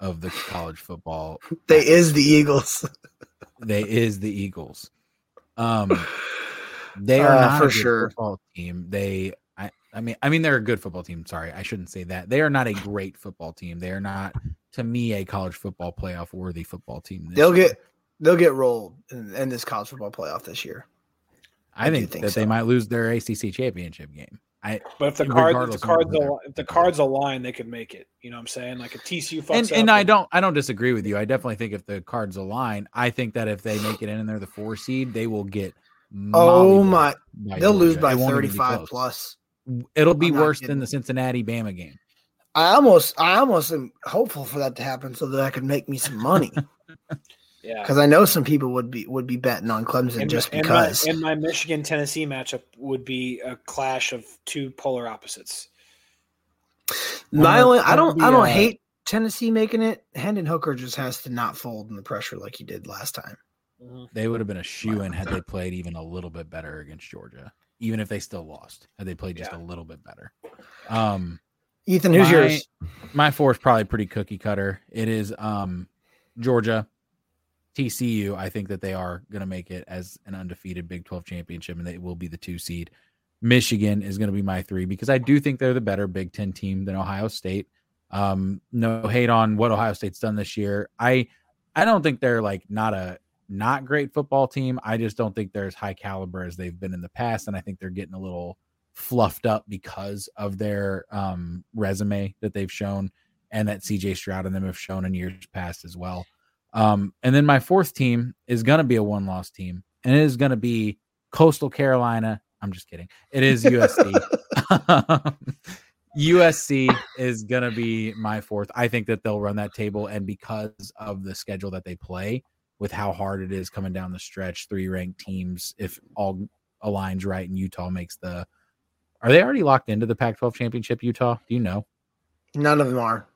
of the college football. They is the Eagles. They is the Eagles. Um, they are Uh, not for a sure. football team. They, I, I mean, I mean, they're a good football team. Sorry, I shouldn't say that. They are not a great football team. They are not, to me, a college football playoff worthy football team. this They'll year. get they'll get rolled in, in this college football playoff this year. I I think, think that they might lose their ACC championship game. I but if the cards if the cards al- if the cards align, they could make it. You know what I'm saying? Like a TCU fucks and up and I don't I don't disagree with you. I definitely think if the cards align, I think that if they make it in and they're the four seed, they will get. Oh mollywopped my! They'll lose by It won't even be 35 plus. It'll be I'm worse than the Cincinnati Bama game. I almost I almost am hopeful for that to happen so that I could make me some money Yeah. because I know some people would be would be betting on Clemson And, just and because. my, and my Michigan Tennessee matchup would be a clash of two polar opposites. My only, I don't be, I don't uh, hate Tennessee making it. Hendon Hooker just has to not fold in the pressure like he did last time. They would have been a shoe in had they played even a little bit better against Georgia, even if they still lost. Had they played just Yeah. a little bit better. Um, Ethan, who's my, yours? My four is probably pretty cookie cutter. It is um, Georgia, TCU. I think that they are going to make it as an undefeated Big 12 championship, and they will be the two seed. Michigan is going to be my three because I do think they're the better Big Ten team than Ohio State. Um, no hate on what Ohio State's done this year. I I don't think they're like not a not great football team. I just don't think they're as high caliber as they've been in the past, and I think they're getting a little fluffed up because of their um, resume that they've shown and that CJ Stroud and them have shown in years past as well. Um, and then my fourth team is going to be a one loss team, and it is going to be Coastal Carolina. I'm just kidding. It is USC. USC is going to be my fourth. I think that they'll run that table, and because of the schedule that they play, with how hard it is coming down the stretch, three ranked teams, if all aligns right and Utah makes the are they already locked into the Pac 12 championship, Utah? Do you know? None of them are.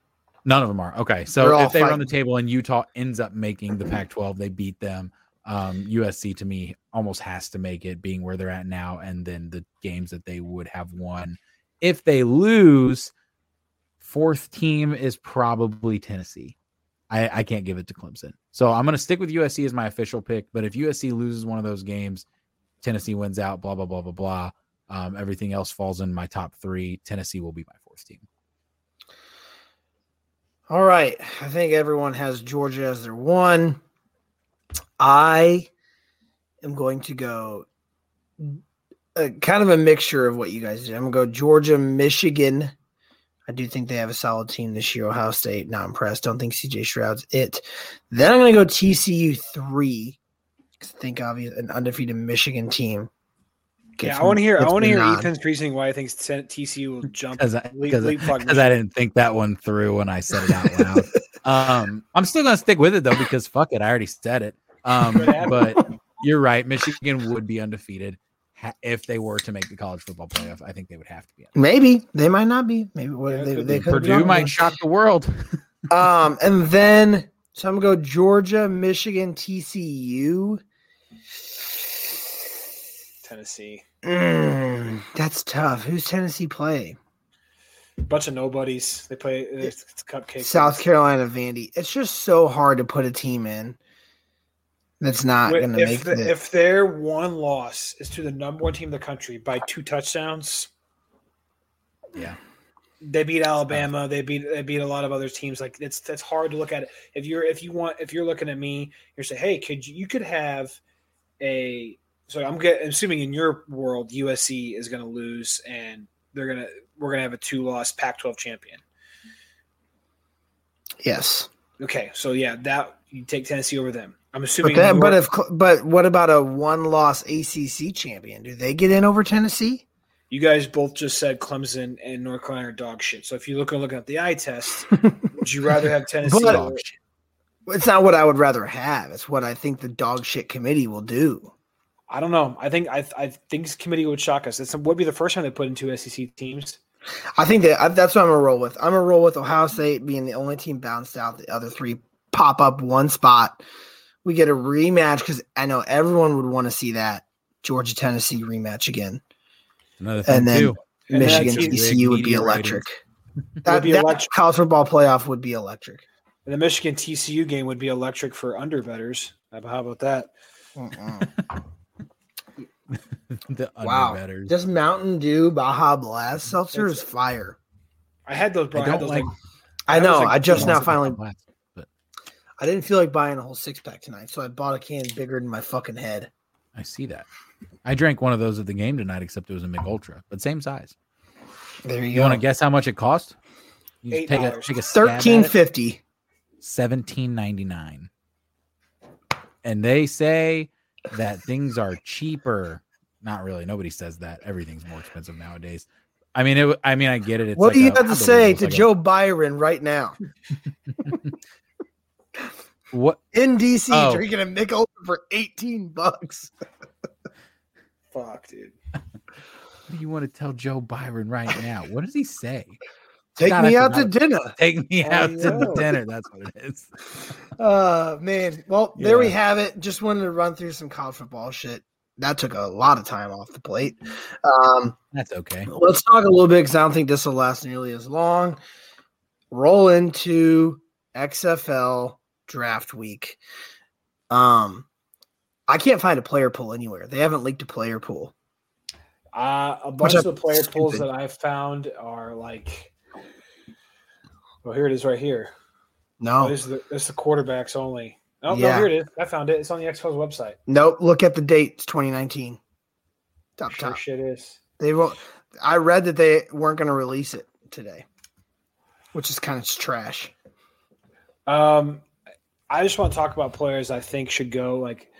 None of them are. Okay. They're So if they run the table and Utah ends up making the Pac 12, they beat them. Um, USC to me almost has to make it being where they're at now. And then the games that they would have won. If they lose, fourth team is probably Tennessee. I, I can't give it to Clemson. So I'm going to stick with USC as my official pick. But if USC loses one of those games, Tennessee wins out, blah, blah, blah, blah, blah. Um, everything else falls in my top three. Tennessee will be my fourth team. All right. I think everyone has Georgia as their one. I am going to go uh, kind of a mixture of what you guys did. I'm going to go Georgia, Michigan. I do think they have a solid team this year. Ohio State, not impressed. Don't think CJ Stroud's it. Then I'm going to go TCU three. I think obvious an undefeated Michigan team Yeah, It's- I want to hear. I want to hear been odd. Ethan's reasoning why I think TCU will jump. because I, leap- cause, leapfrog because I didn't think that one through when I said it out loud. um, I'm still gonna stick with it though because fuck it, I already said it. Um, but you're right. Michigan would be undefeated if they were to make the college football playoff. I think they would have to be. Maybe they might not be. Maybe what Yeah, it they, could they be. could Purdue might shock the world. Um, and then so I'm gonna go Georgia, Michigan, TCU. Tennessee. Mm, that's tough. Who's Tennessee play? bunch of nobodies. They play it's, it's cupcakes. South Carolina, Vandy. It's just so hard to put a team in that's not gonna make the- the, if their one loss is to the number one team in the country by two touchdowns, yeah, they beat Alabama. They beat they beat a lot of other teams. Like it's it's hard to look at it. If you're if you want if you're looking at me, you're saying, hey, could you, you could have a so I'm get, assuming in your world USC is going to lose and they're gonna we're gonna have a two loss Pac-12 champion. yes. Okay, so yeah, that you take Tennessee over them. I'm But assuming. that, but if but what about a one loss ACC champion? Do they get in over Tennessee? you guys both just said Clemson and North Carolina are dog shit. So if you look looking at the eye test, would you rather have Tennessee? But- It's not what I would rather have. It's what I think the dog shit committee will do. I don't know. I think I I think this committee would shock us. This would be the first time they put in two SEC teams. I think that I, that's what I'm gonna roll with. I'm gonna roll with Ohio State being the only team bounced out. The other three pop up one spot. We get a rematch because I know everyone would want to see that Georgia Tennessee rematch again. another thing And then too. Michigan that's- TCU would be electric. That, be that electric. college football playoff would be electric. And the Michigan TCU game would be electric for underbetters. How about- how about that? the wow, underbetters. this Mountain Dew Baja Blast seltzer is fire. I had those. Bro. I, I had don't those like- like. I That was know. like I just now months finally. but I didn't feel like buying a whole six pack tonight, so I bought a can bigger than my fucking head. I see that. I drank one of those at the game tonight, except it was a Mich Ultra, but same size. There you, You go. want to guess how much it cost? You just take a 8. take a stab at. Thirteen fifty. seventeen ninety nine, and they say that things are cheaper. Not really. Nobody says that. Everything's more expensive nowadays. I mean, it. I mean, I get it. It's What like do you a- have to say to like a- Joe Biden right now What? in DC Oh. drinking a Mich Ultra for eighteen bucks? Fuck, dude. What do you want to tell Joe Biden right now? What does he say? Take God, me out to dinner. Take me out to the dinner. That's what it is. Uh man. Well, there we have it. Just wanted to run through some college football shit. That took a lot of time off the plate. Um, That's okay. let's talk a little bit because I don't think this will last nearly as long. Roll into XFL draft week. Um, I can't find a player pool anywhere. They haven't leaked a player pool. Uh, a bunch Which of the player I'm pools that I've found are like. Well, here it is right here. No, Oh, this is the this is the quarterbacks only. Oh Yeah. no, here it is. I found it. It's on the XFL's website. nope. Look at the date. It's 2019. Top Sure top. shit is. They won't. I read that they weren't going to release it today, which is kind of trash. Um, I just want to talk about players I think should go. Like,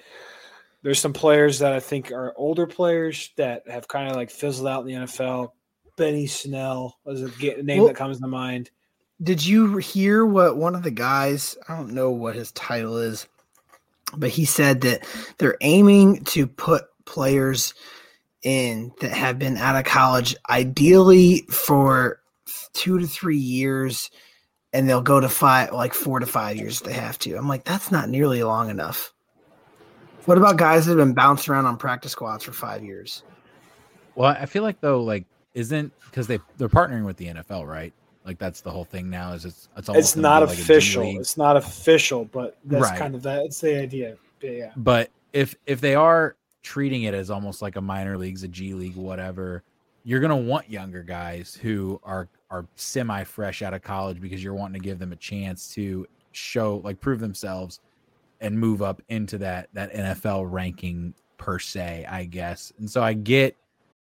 there's some players that I think are older players that have kind of like fizzled out in the NFL. Benny Snell was a name Well- that comes to mind. Did you hear what one of the guys? I don't know what his title is, but he said that they're aiming to put players in that have been out of college, ideally for two to three years, and they'll go to five, like four to five years if they have to. I'm like, that's not nearly long enough. What about guys that have been bounced around on practice squads for five years? Well, I feel like though, like, isn't because they they're partnering with the NFL, right? Like that's the whole thing now. Is it's it's almost It's not like official. It's not official, but that's Right. kind of that. It's the idea. Yeah, yeah. But if if they are treating it as almost like a minor leagues, a G League, whatever, you're gonna want younger guys who are are semi fresh out of college because you're wanting to give them a chance to show like prove themselves and move up into that that NFL ranking per se, I guess. And so I get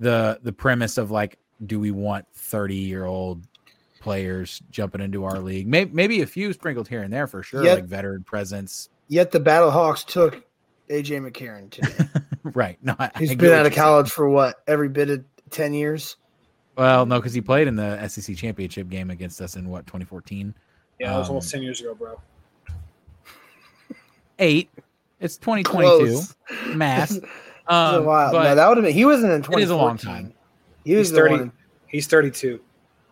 The the premise of like, do we want thirty year old players jumping into our league? Maybe maybe a few sprinkled here and there for sure, Yet- like veteran presence. Yet the Battlehawks took AJ McCarron today. right? No, I, He's I been out of you're college for what? Every bit of 10 years? Well, no, because he played in the SEC championship game against us in what 2014. Yeah, it was Um, almost ten years ago, bro. Eight. It's 2022. Close. Math. It a Um, while. but no, that would have been. He wasn't in it 2014. is a long time. He was He's 30. one. He's thirty-two.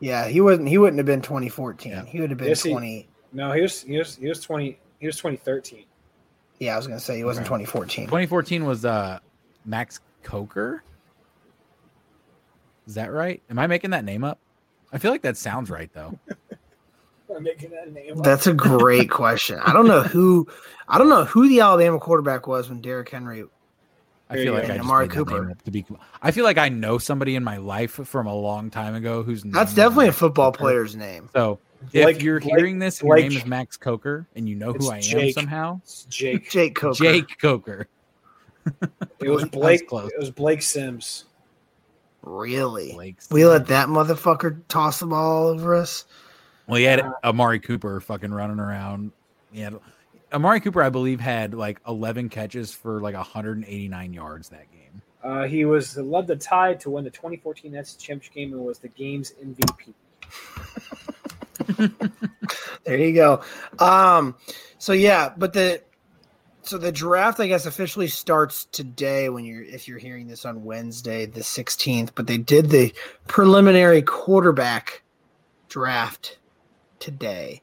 Yeah, he wasn't. He wouldn't have been 2014. Yeah. He would have been Yes, he- 20. No, he was he was he was twenty. He was twenty thirteen. Yeah, I was gonna say he wasn't Okay. 2014. 2014 was uh Max Coker. Is that right? Am I making that name up? I feel like that sounds right though. I'm making that name. up. That's a great question. I don't know who. I don't know who the Alabama quarterback was when Derrick Henry. I feel like go. I Amari made that name Cooper. to be. I feel like I know somebody in my life from a long time ago who's. That's name is definitely a football Coker. player's name. So Blake- if you're Blake- hearing this, and your name is Max Coker, and you know who I am Jake. somehow, It's Jake. Jake Coker. Jake Coker. It was That was Blake. close. It was Blake Sims. Really? Blake Sims. We let that motherfucker toss the ball all over us. Well, he had uh, Amari Cooper fucking running around. He had Amari Cooper, I believe, had like 11 catches for like 189 yards that game. Uh, he was led the Tide to win the 2014 Nets championship game and was the game's MVP. There you go. Um, so yeah, but the so the draft, I guess, officially starts today when you're if you're hearing this on Wednesday, the 16th. But they did the preliminary quarterback draft today.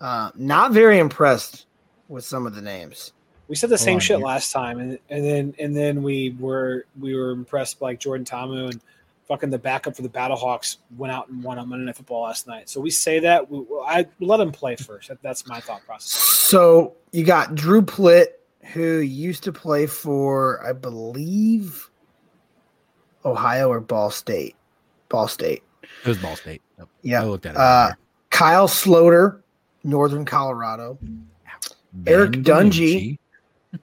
Uh, not very impressed with some of the names. We said the Hold same shit you- last time, and, and then and then we were we were impressed by like Jordan Ta'amu and fucking the backup for the Battlehawks went out and won on Monday Night Football last night. So we say that we, I let him play first. That, that's my thought process. So you got Drew Plitt, who used to play for, I believe, Ohio or Ball State. Ball State. It was Ball State. Yep. Yeah. I looked at it. Uh. Kyle Sloter, Northern Colorado. Eric Ben Dungey.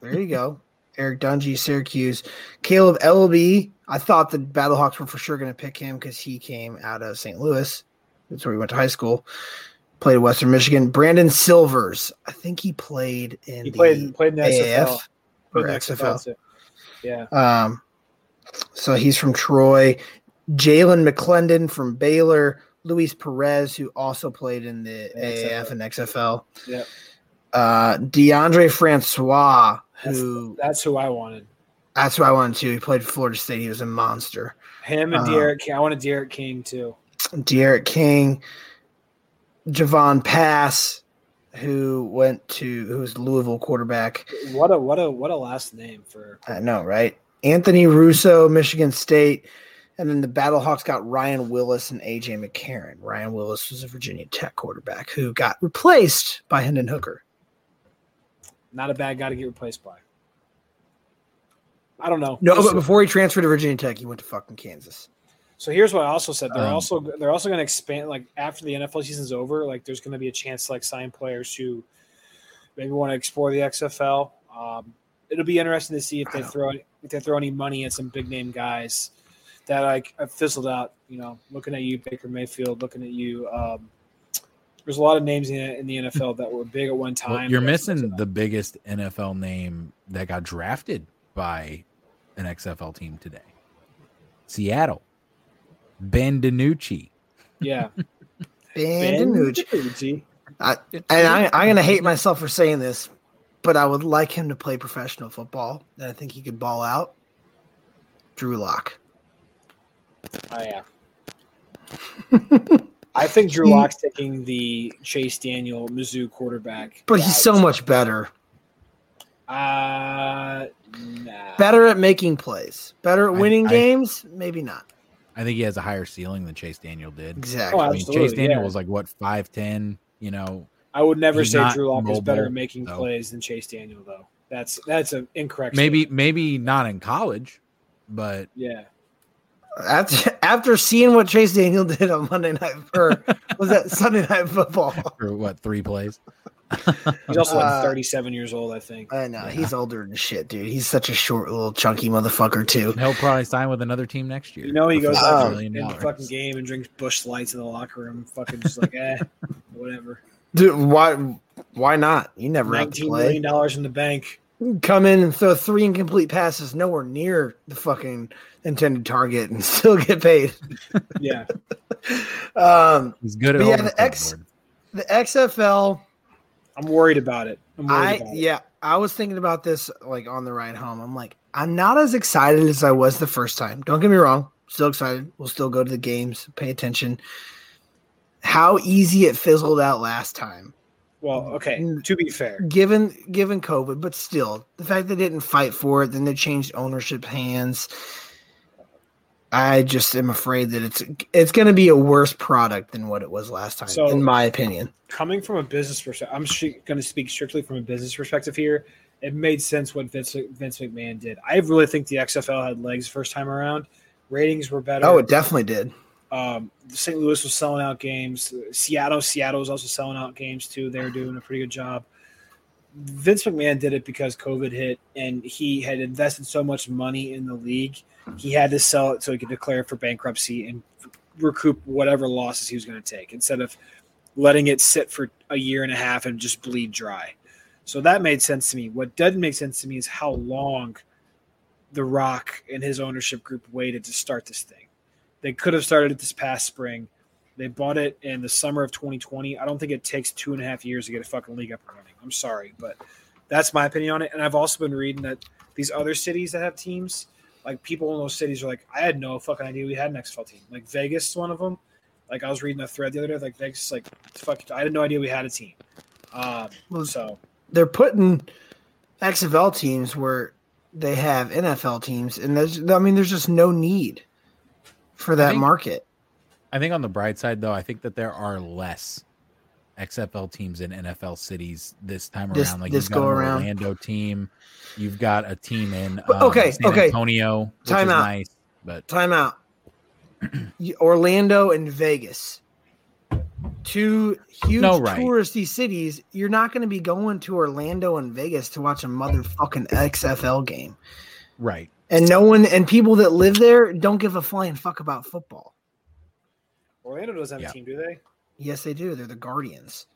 There you go. Eric Dungey, Syracuse. Kaleb Eleby. I thought the Battlehawks were for sure going to pick him because he came out of St. Louis. That's where he went to high school. Played at Western Michigan. Brandon Silvers. I think he played in He the played played in the AAF XFL. or Played in the XFL. Yeah. Um, so he's from Troy. Jalan McClendon from Baylor. Luis Perez, who also played in the AAF and XFL. Yeah. Uh, Deondre Francois, who That's who I wanted. that's who I wanted too. He played Florida State. He was a monster. Him and Uh, Derek King. I wanted Derek King too. Derek King, Jawon Pass, who went to who was Louisville quarterback. What a what a what a last name for I know, right? Anthony Russo, Michigan State. And then the Battlehawks got Ryan Willis and AJ McCarron. Ryan Willis was a Virginia Tech quarterback who got replaced by Hendon Hooker. Not a bad guy to get replaced by. I don't know. No, but before he transferred to Virginia Tech, he went to fucking Kansas. So here's what I also said. They're Um, also they're also going to expand. Like after the NFL season's over, like there's going to be a chance to like sign players who maybe want to explore the XFL. Um, it'll be interesting to see if they throw if they throw any money at some big name guys that like have fizzled out. You know, looking at you, Baker Mayfield. Looking at you. Um, there's a lot of names in, in the NFL that were big at one Well, time. you're missing the biggest NFL name that got drafted by an XFL team today. Seattle, Ben DiNucci. Yeah. Ben DiNucci. DiNucci. I, and I, I'm going to hate myself for saying this, but I would like him to play professional football. And I think he could ball out. Drew Lock. Oh yeah. I think Drew Lock's taking the Chase Daniel Mizzou quarterback. But he's so much better. Uh, nah. Better at making plays. Better at winning I- games? Maybe not. I think he has a higher ceiling than Chase Daniel did. Exactly. Oh, I mean, Chase Daniel yeah. was like what five ten. You know, I would never say not Drew Lock is better at making though. plays than Chase Daniel, though. That's that's an incorrect. maybe statement. maybe not in college, but yeah. After, after seeing what Chase Daniel did on Monday night, or was that Sunday night football? for what three plays? He's also like Uh, 37 years old, I think. I know he's older than shit, dude. He's such a short, little, chunky motherfucker too. He'll probably sign with another team next year. You know, he goes $5 out million in the fucking game and drinks Busch Lights in the locker room. Fucking just like, eh, whatever. Dude, why? Why not? You never have to play. million dollars in the bank. Come in and throw three incomplete passes nowhere near the fucking intended target and still get paid. Yeah. Um, He's good at yeah, the the X- clipboard. the XFL, I'm worried about it. I'm worried I about it. yeah, I was thinking about this like on the ride home. I'm like, I'm not as excited as I was the first time. Don't get me wrong, still excited. We'll still go to the games, pay attention. How easy it fizzled out last time. Well, okay. To be fair, given given COVID, but still, the fact they didn't fight for it, then they changed ownership hands. I just am afraid that it's it's going to be a worse product than what it was last time, So- in my opinion. coming from a business perspective, I'm going to speak strictly from a business perspective here. It made sense what Vince, Vince McMahon did. I really think the XFL had legs first time around. Ratings were better. Oh, it definitely did. Um, St. Louis was selling out games. Seattle, Seattle was also selling out games too. They were doing a pretty good job. Vince McMahon did it because COVID hit, and he had invested so much money in the league. He had to sell it so he could declare for bankruptcy and recoup whatever losses he was going to take, instead of letting it sit for a year and a half and just bleed dry. So that made sense to me. What doesn't make sense to me is how long The Rock and his ownership group waited to start this thing. They could have started it this past spring. They bought it in the summer of 2020. I don't think it takes two and a half years to get a fucking league up and running. I'm sorry, but that's my opinion on it. And I've also been reading that these other cities that have teams, like people in those cities are like, I had no fucking idea we had an XFL team. Like Vegas is one of them. Like I was reading a thread the other day, like Vegas, like fuck, I had no idea we had a team. Um, so They're putting XFL teams where they have NFL teams, and there's I mean, there's just no need for that think- market. I think on the bright side, though, I think that there are less XFL teams in NFL cities this time This- around. Like this you've got go around. Orlando team, you've got a team in um, okay, San okay. Antonio, which Time is out. nice. But Time out. Orlando and Vegas, two huge No, right. touristy cities. You're not going to be going to Orlando and Vegas to watch a motherfucking XFL game. right, And no one and people that live there don't give a flying fuck about football. Orlando doesn't have Yeah. a team, do they? Yes, they do. They're the Guardians.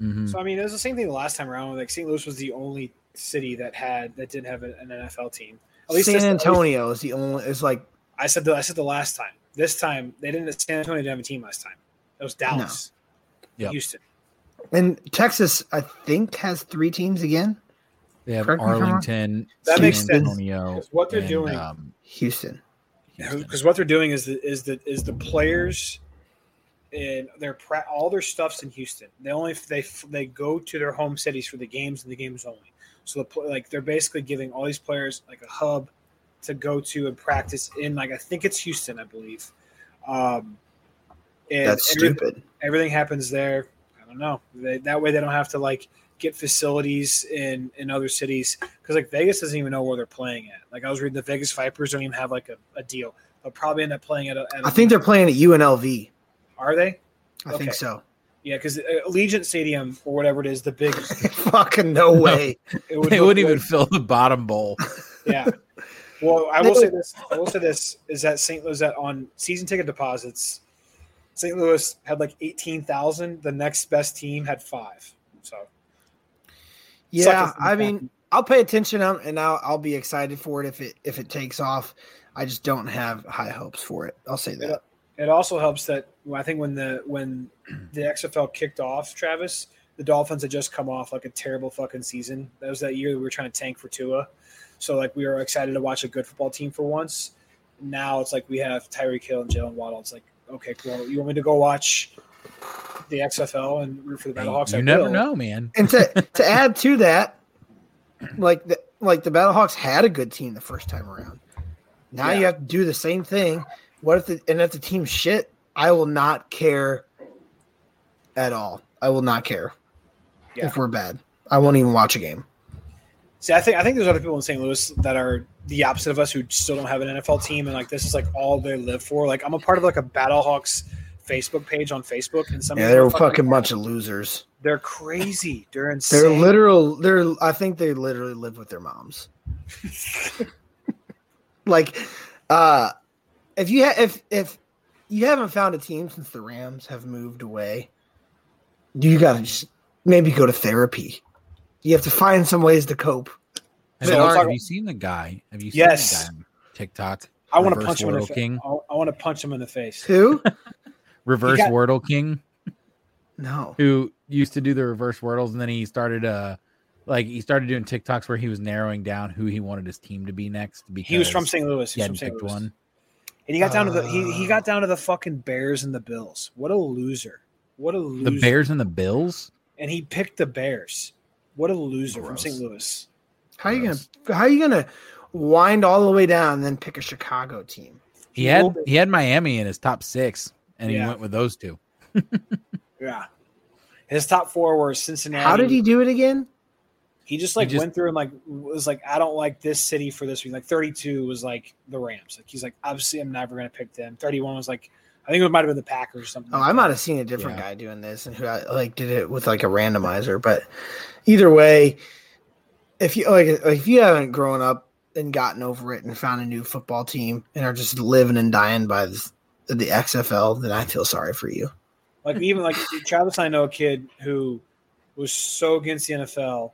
Mhm. So I mean, it was the same thing the last time around. Like St. Louis was the only city that had that didn't have an an NFL team. At least San this- at least- Antonio is the only. Is like I said the I said the last time. This time they didn't. San Antonio didn't have a team last time. It was Dallas, Yep. Houston. and Texas. I think has three teams again. They have Correct me if I'm wrong. Arlington, That San makes sense. Antonio. Because what they're and, doing- um, Houston. Houston. Because what they're doing is the is the is the players, and their pra- all their stuff's in Houston. They only they they go to their home cities for the games and the games only. So the like they're basically giving all these players like a hub to go to and practice in like I think it's Houston, I believe. Um, and That's every- stupid. everything happens there. I don't know. They, that way they don't have to like get facilities in in other cities because like Vegas doesn't even know where they're playing at. Like I was reading the Vegas Vipers don't even have like a, a deal. They'll probably end up playing at a. At a I think they're playing at UNLV. Are they? I Okay. think so. Yeah, because uh, Allegiant Stadium or whatever it is, the big. Fucking no way. It would they wouldn't even fill the bottom bowl. Yeah. Well, I will say this. I will say this is that St. Louis that on season ticket deposits, St. Louis had like eighteen thousand. The next best team had five. So Yeah, I in the mean, I'll pay attention on, and I'll I'll be excited for it if it if it takes off. I just don't have high hopes for it. I'll say that. It also helps that I think when the when the XFL kicked off, Travis, the Dolphins had just come off like a terrible fucking season. That was that year we were trying to tank for Tua. So like we were excited to watch a good football team for once. Now it's like we have Tyreek Hill and Jalen Waddle. It's like, okay, cool. You want me to go watch the XFL and root for the Battlehawks? you I never will. know, man. And to to add to that, like the like the Battlehawks had a good team the first time around. Now you have to do the same thing. What if the and if the team shit? I will not care at all. I will not care Yeah. if we're bad. I won't even watch a game. See, I think I think there's other people in St. Louis that are the opposite of us who still don't have an NFL team, and like this is like all they live for. Like I'm a part of like a Battlehawks Facebook page on Facebook, and some Yeah, they're a are fucking bunch of losers. They're crazy. They're insane. They're literal. They're. I think they literally live with their moms. like, uh, if you ha- if if you haven't found a team since the Rams have moved away, you gotta just maybe go to therapy. You have to find some ways to cope. Have, So you, have you seen the guy? Have you seen Yes. the guy on TikTok? I want to punch him in the face. King. I want to punch him in the face. Who? Reverse got- Wordle King, No. who used to do the reverse Wordles, and then he started uh like he started doing TikToks where he was narrowing down who he wanted his team to be next. Because He was from St. Louis. He He's from hadn't St. picked Louis. one. And he got down to the he, he got down to the fucking Bears and the Bills. What a loser. What a loser. The Bears and the Bills. and he picked the Bears. What a loser from St. Louis. How you gonna How you gonna wind all the way down and then pick a Chicago team? He had he had Miami in his top six, and he went with those two. Yeah. His top four were Cincinnati. How did he do it again? He just like just- went through and like was like, I don't like this city for this week. Like 32 was like the Rams. Like he's like, obviously I'm never gonna pick them. 31 was like, I think it might have been the Packers or something. Oh, like I might have seen a different Yeah. guy doing this and who I, like did it with like a randomizer. But either way, if you like, if you haven't grown up and gotten over it and found a new football team and are just living and dying by this, the XFL, then I feel sorry for you. Like even like Travis I know a kid who was so against the NFL,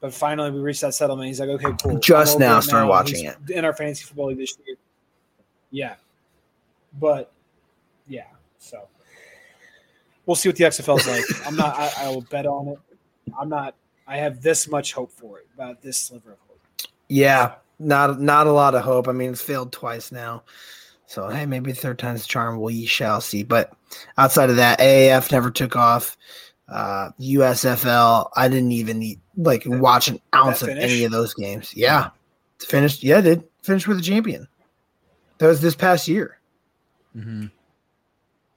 but finally we reached that settlement. He's like, okay, cool. Just now started watching He's it. in our fantasy football league this year. Yeah, but yeah, so we'll see what the XFL is like. I'm not. I, I will bet on it. I'm not. I have this much hope for it. About this sliver of hope. Yeah, not not a lot of hope. I mean, it's failed twice now. So hey, maybe third time's the charm. We shall see. But outside of that, AAF never took off. Uh, USFL, I didn't even need, like watch an ounce of any of those games. Yeah, finished. Yeah, it did finish with a champion. That was this past year. Mm-hmm.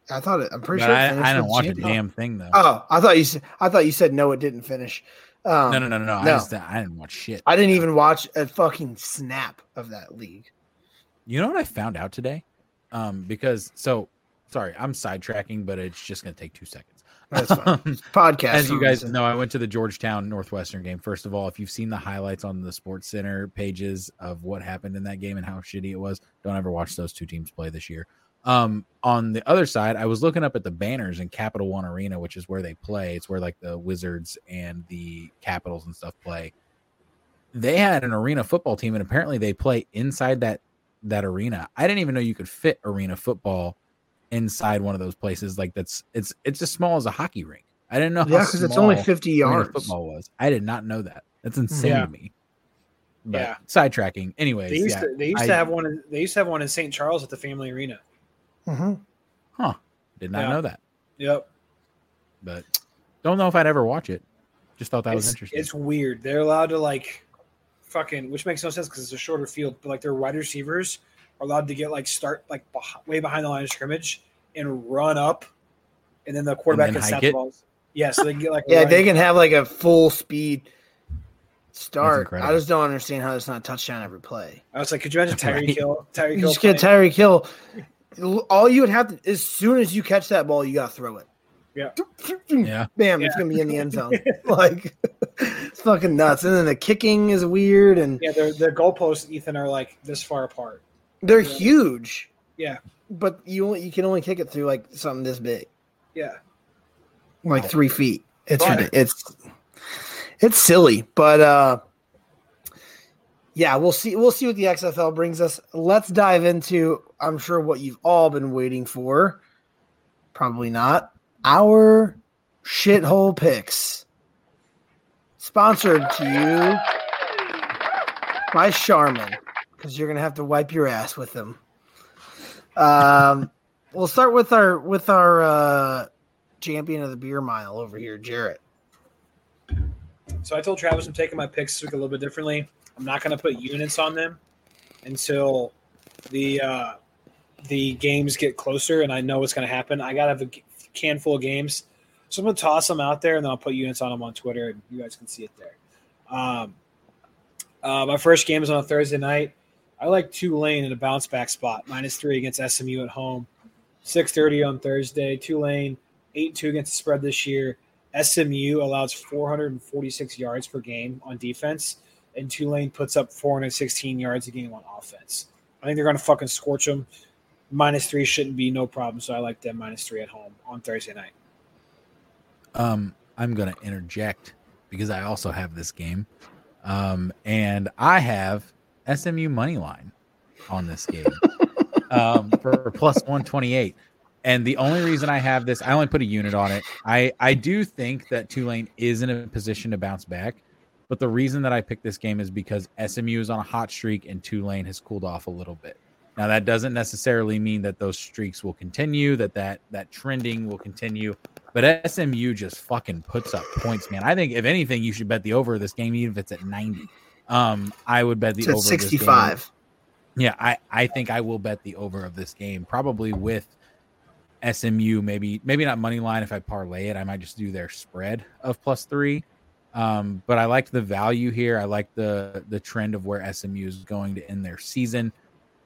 I thought it. I'm pretty But sure. I, I didn't watch a damn thing though. Oh, I thought you said. I thought you said no. It didn't finish. Um, no, no, no, no, no. I, just, I didn't watch shit. I didn't even watch a fucking snap of that league. You know what I found out today? Um, because so sorry, I'm sidetracking, but it's just gonna take two seconds. That's fine. Podcast. As you guys know, I went to the Georgetown Northwestern game. First of all, if you've seen the highlights on the Sports Center pages of what happened in that game and how shitty it was, don't ever watch those two teams play this year. Um, on the other side, I was looking up at the banners in Capital One Arena, which is where they play. It's where like the Wizards and the Capitals and stuff play. They had an arena football team, and apparently they play inside that that arena. I didn't even know you could fit arena football inside one of those places. Like that's it's it's as small as a hockey rink. I didn't know. Yeah, because it's only 50 arena yards. Football was. I did not know that. That's insane Yeah. to me. But Yeah. sidetracking. Anyways, They used yeah, to. They used I to have one. In, they used to have one in St. Charles at the Family Arena. Mhm. Huh. Did not Yeah. know that. Yep. But don't know if I'd ever watch it. Just thought that was interesting. It's weird. They're allowed to like fucking, which makes no sense because it's a shorter field. But like their wide receivers are allowed to get like start like beh- way behind the line of scrimmage and run up, and then the quarterback then can hike snap it? the balls. Yeah, so they can get like Yeah, running- they can have like a full speed start. I just don't understand how it's not a touchdown every play. I was like, could you imagine Tyreek Right. Hill? Tyreek You Hill. just get playing- Kill. All you would have to, as soon as you catch that ball, you got to throw it. Yeah. yeah. Bam, it's going to be in the end zone. like, it's fucking nuts. And then the kicking is weird and Yeah, their their goalposts, Ethan, are like this far apart. they're huge, Yeah, but you only, you can only kick it through like something this big, yeah. like three feet. It's Right. it's it's silly, but uh, yeah, we'll see. We'll see what the XFL brings us. Let's dive into. I'm sure what you've all been waiting for. Probably not our shithole picks. Sponsored to you by Charmin, because you're gonna have to wipe your ass with them. Um, we'll start with our with our uh, champion of the beer mile over here, Jarrett. So I told Travis I'm taking my picks this week a little bit differently. I'm not going to put units on them until the uh, the games get closer, and I know what's going to happen. I got to have a can full of games, so I'm to toss them out there, and then I'll put units on them on Twitter, and you guys can see it there. Um, uh, my first game is on a Thursday night. I like Tulane in a bounce back spot, minus three against SMU at home. 6:30 on Thursday. Tulane eight two against the spread this year. SMU allows 446 yards per game on defense, and Tulane puts up 416 yards a game on offense. I think they're going to fucking scorch them. Minus three shouldn't be no problem, so I like them minus three at home on Thursday night. Um, I'm going to interject because I also have this game, um, and I have SMU money line on this game um, for plus 128. And the only reason I have this, I only put a unit on it. I I do think that Tulane is in a position to bounce back, but the reason that I picked this game is because SMU is on a hot streak and Tulane has cooled off a little bit. Now that doesn't necessarily mean that those streaks will continue, that that that trending will continue, but SMU just fucking puts up points, man. I think if anything, you should bet the over of this game, even if it's at ninety. Um, I would bet the over at of this game. 65. Yeah, I I think I will bet the over of this game, probably with SMU. Maybe maybe not money line. If I parlay it, I might just do their spread of plus three. Um, but I like the value here. I like the the trend of where SMU is going to end their season.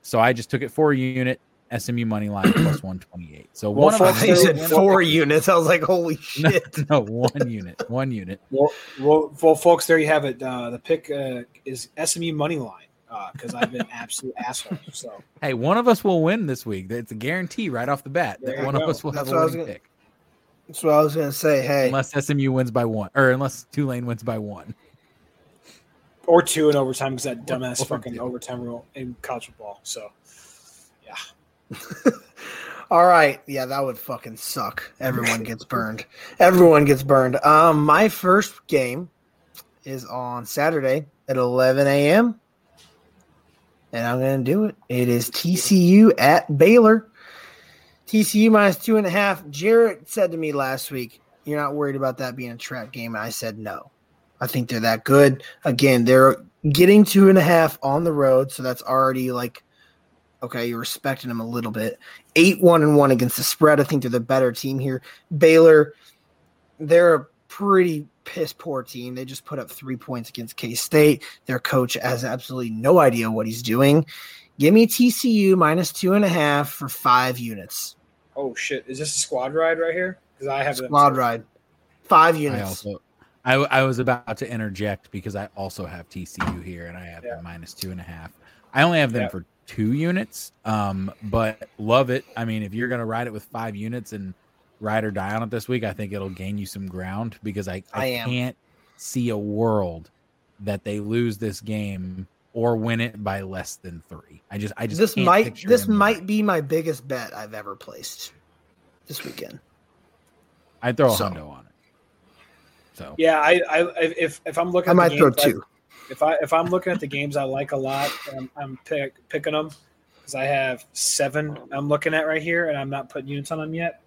So I just took it for a unit. SMU money line plus one twenty eight. So Well, one of folks, us He there- said there- four units. I was like, holy no, shit. no, one unit, one unit. Well, well, well folks, there you have it. Uh, the pick uh, is SMU money line because I've been absolute asshole. So Hey, one of us will win this week. It's a guarantee right off the bat There that one go. of us will That's have a what I was winning gonna- pick. That's what I was gonna say. Hey, Unless SMU wins by one, or unless Tulane wins by one. or two in overtime because that dumbass or fucking two. overtime rule in college football. So yeah, all right. Yeah, that would fucking suck. Everyone gets burned. Everyone gets burned. Um, my first game is on Saturday at 11 a.m. And I'm gonna do it. It is TCU at Baylor. TCU minus two and a half. Jarrett said to me last week, "You're not worried about that being a trap game." And I said, "No, I think they're that good." Again, they're getting two and a half on the road, so that's already like, okay, you're respecting them a little bit. Eight one and one against the spread. I think they're the better team here. Baylor, they're a pretty piss poor team. They just put up three points against K State. Their coach has absolutely no idea what he's doing. Give me TCU minus two and a half for five units. oh shit, is this a squad ride right here? Because I have them Squad too. ride. Five I units. also, I, I was about to interject because I also have TCU here and I have Yeah. minus two and a half. I only have them Yeah. for two units, um, but love it. I mean, if you're gonna ride it with five units and ride or die on it this week, I think it'll gain you some ground because I, I, I can't see a world that they lose this game or win it by less than three. I just I just This can't might this might winning. be my biggest bet I've ever placed this weekend. I'd throw a so. hundo on it. So Yeah, I, I if if I'm looking, I at might the throw games I- two. If I if I'm looking at the games I like a lot, I'm, I'm pick, picking them because I have seven I'm looking at right here, and I'm not putting units on them yet.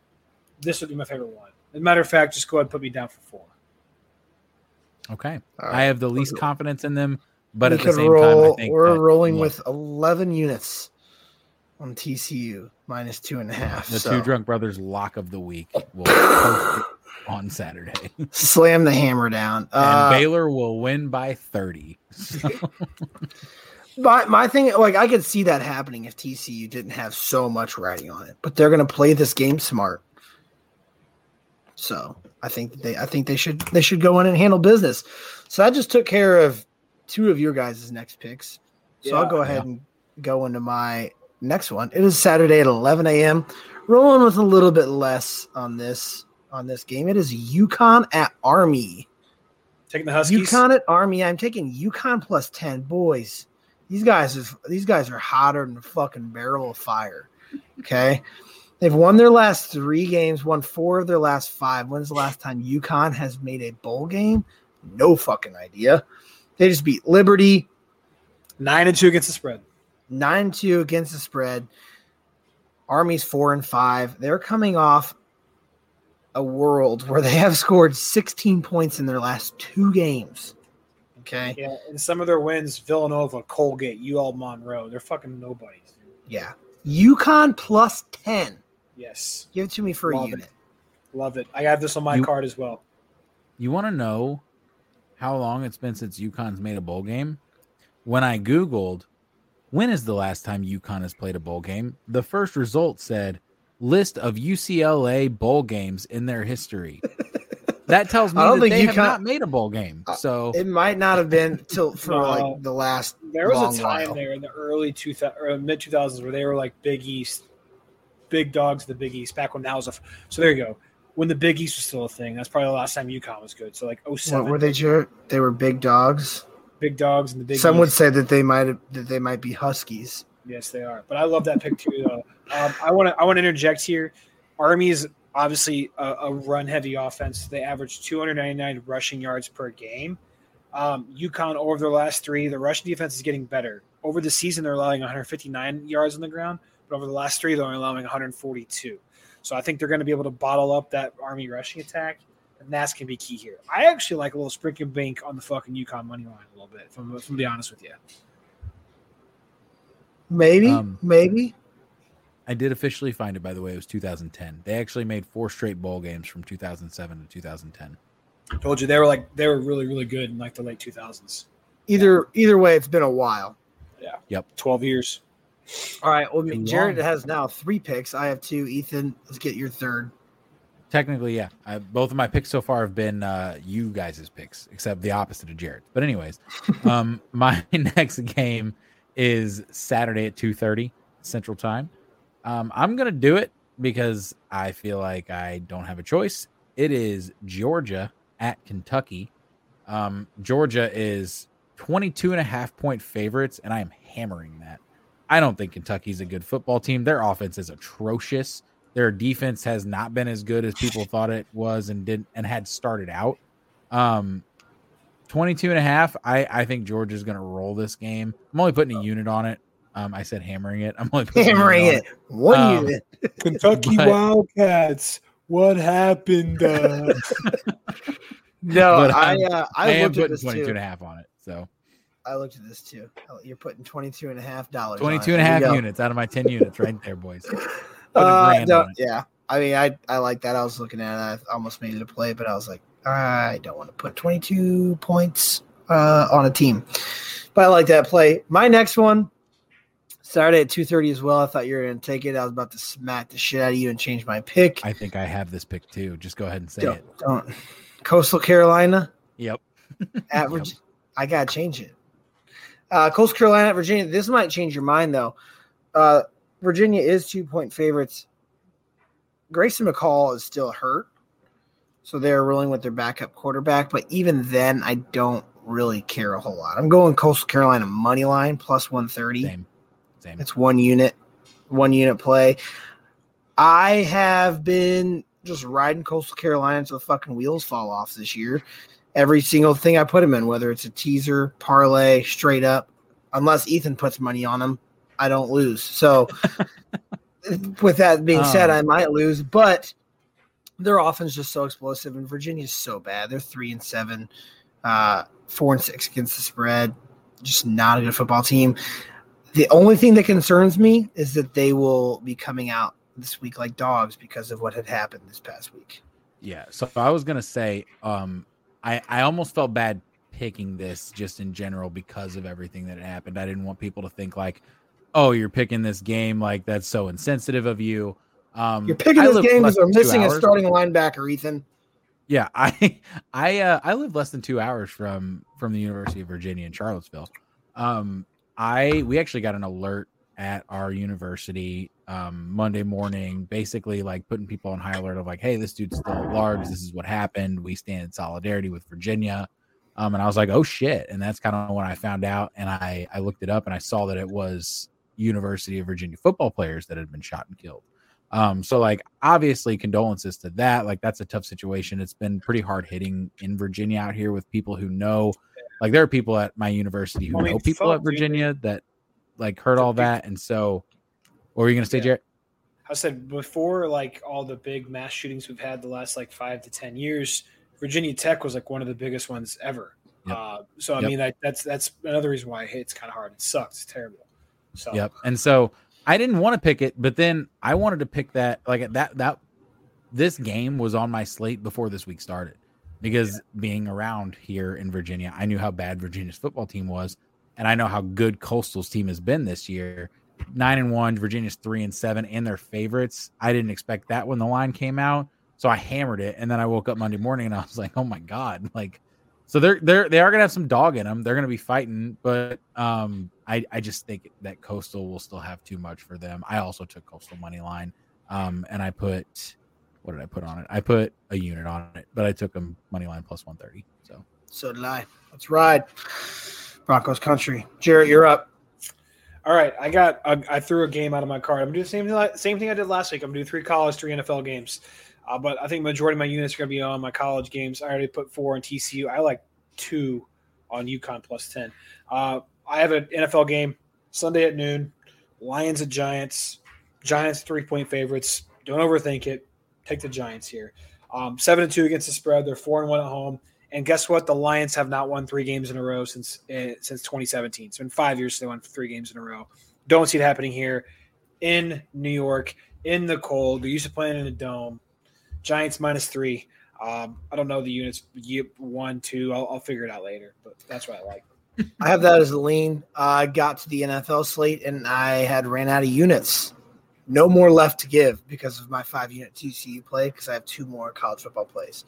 This would be my favorite one. As a matter of fact, just go ahead and put me down for four. okay. All I have the least We're- confidence in them, but we at the same roll, time, I think we're that- rolling look, with 11 units on TCU minus two and a half. the so two drunk brothers lock of the week will post it on Saturday, slam the hammer down. Uh, Baylor will win by thirty. So, my, my thing, like, I could see that happening if TCU didn't have so much riding on it, but they're going to play this game smart. So I think they, I think they should, they should go in and handle business. So I just took care of two of your guys' next picks. So I'll Yeah. go ahead and go into my next one. It is Saturday at 11 a.m. Rolling with a little bit less on this on this game. It is UConn at Army. Taking the Huskies. UConn at Army. I'm taking UConn plus ten. Boys, these guys is these guys are hotter than a fucking barrel of fire. Okay, they've won their last three games, won four of their last five. When's the last time UConn has made a bowl game? No fucking idea. They just beat Liberty Nine and two against the spread. nine and two against the spread. Army's four and five. They're coming off a world where they have scored 16 points in their last two games. Okay. Yeah, and some of their wins: Villanova, Colgate, UL Monroe. They're fucking nobodies. Yeah. UConn plus 10. Yes, Give it to me for Love a it. unit. love it. I have this on my You- card as well. You want to know how long it's been since UConn's made a bowl game? When I Googled, when is the last time UConn has played a bowl game? The first result said list of UCLA bowl games in their history. That tells me I don't that think they have UConn- not made a bowl game. Uh, so It might not have been till for No. like the last There was long a time while. there in the early two or mid two thousands where they were like Big East, big dogs. of The Big East back when that was a. f- So there you go. When the Big East was still a thing, that's probably the last time UConn was good. So like oh seven. What 07, were they? Jer- They were big dogs. big dogs and the Big Some would say that they might have, that they might be huskies. Yes, they are. But I love that pick too, though. Um, I want to I want to interject here. Army is obviously a, a run heavy offense. They average 299 rushing yards per game. Um, UConn over their last three, the rushing defense is getting better. Over the season, they're allowing 159 yards on the ground, but over the last three, they're only allowing 142. So I think they're going to be able to bottle up that Army rushing attack, and that's going to be key here. I actually like a little sprinkle bank on the fucking UConn money line a little bit. If I'm, if I'm be honest with you. Maybe, Um, maybe. I did officially find it, by the way. It was 2010. They actually made four straight bowl games from 2007 to 2010. I Told you they were like they were really really good in like the late 2000s. Either either way, it's been a while. Yeah. Yep. 12 years. All right. Well, Been Jared long. has now three picks. I have two. Ethan, let's get your third. Technically, yeah. I, both of my picks so far have been uh, you guys' picks, except the opposite of Jared. But anyways, um, my next game is Saturday at two thirty Central Time. Um, I'm gonna do it because I feel like I don't have a choice. It is Georgia at Kentucky. Um, Georgia is 22 and a half point favorites, and I am hammering that. I don't think Kentucky's a good football team. Their offense is atrocious. Their defense has not been as good as people thought it was and did and had started out. Um 22 and a half. I, I think Georgia's gonna roll this game. I'm only putting a unit on it. Um, I said hammering it. I'm only putting a Hammering on it. One Um, unit. Kentucky But- Wildcats. What happened? Uh, No, but I I'm- uh, I, I, am looked at putting this 22 too. and a half on it. So I looked at this too. Oh, You're putting 22 and a half dollars. 22 and a half units out of my 10 units right there, boys. Uh, no, yeah. I mean, I I like that. I was looking at it. I almost made it a play, but I was like, I don't want to put 22 points uh, on a team. But I like that play. My next one, Saturday at 2:30 as well. I thought you were going to take it. I was about to smack the shit out of you and change my pick. I think I have this pick too. Just go ahead and say don't, it. don't. Coastal Carolina Yep. at Virginia. I gotta change it. Uh, Coastal Carolina at Virginia. This might change your mind though. Uh, Virginia is two point favorites. Grayson McCall is still hurt, so they're rolling with their backup quarterback. But even then, I don't really care a whole lot. I'm going Coastal Carolina money line plus one thirty. Same. Same. It's one unit, one unit play. I have been just riding Coastal Carolina until the fucking wheels fall off this year. Every single thing I put them in, whether it's a teaser, parlay, straight up, unless Ethan puts money on them, I don't lose. So, with that being said, Um, I might lose, but their offense is just so explosive, and Virginia's so bad. They're three and seven, uh, four and six against the spread. Just not a good football team. The only thing that concerns me is that they will be coming out this week like dogs because of what had happened this past week. Yeah. So I was gonna say, um, I I almost felt bad picking this just in general because of everything that happened. I didn't want people to think like, oh, you're picking this game like that's so insensitive of you. Um, You're picking I this game because they're missing a starting linebacker, Ethan. Yeah, I I uh, I live less than two hours from from the University of Virginia in Charlottesville. Um, I we actually got an alert at our university um, Monday morning, basically like putting people on high alert of like, hey, this dude's still at large. This is what happened. We stand in solidarity with Virginia. Um, and I was like, oh shit. And that's kind of when I found out and I, I looked it up and I saw that it was University of Virginia football players that had been shot and killed. Um, so like obviously condolences to that. Like that's a tough situation. It's been pretty hard hitting in Virginia out here with people who know like there are people at my university who I mean, know people at dude. Virginia that like heard all that. And so what were you gonna say, Yeah. Jared? I said before, like all the big mass shootings we've had the last like five to ten years, Virginia Tech was like one of the biggest ones ever. Yep. Uh, so I Yep. mean, that, that's that's another reason why it's kind of hard. It sucks. It's terrible. So Yep. And so I didn't want to pick it, but then I wanted to pick that like that that this game was on my slate before this week started because being around here in Virginia, I knew how bad Virginia's football team was, and I know how good Coastal's team has been this year. Nine and one, Virginia's three and seven, and their favorites. I didn't expect that when the line came out, so I hammered it, and then I woke up Monday morning and I was like, "Oh my god!" Like, so they're they're they are gonna have some dog in them. They're gonna be fighting, but um, I I just think that Coastal will still have too much for them. I also took Coastal money line, um, and I put what did I put on it? I put a unit on it, but I took them money line plus one thirty. So So did I. Let's ride. Broncos country. Jarrett, you're up. All right, I got. I, I threw a game out of my card. I'm doing the same thing. Same thing I did last week. I'm doing three college, three NFL games. Uh, but I think majority of my units are going to be on my college games. I already put four on TCU. I like two on UConn plus ten. Uh, I have an NFL game Sunday at noon. Lions at Giants. Giants three point favorites. Don't overthink it. Take the Giants here. Um, seven and two against the spread. They're four and one at home. And guess what? The Lions have not won three games in a row since uh, since 2017. It's been five years since they won three games in a row. Don't see it happening here in New York in the cold. They're used to playing in a dome. Giants minus three. Um, I don't know the units. One, two. I'll, I'll figure it out later. But that's what I like. I have that as a lean. I got to the NFL slate and I had ran out of units. No more left to give because of my five unit TCU play because I have two more college football plays.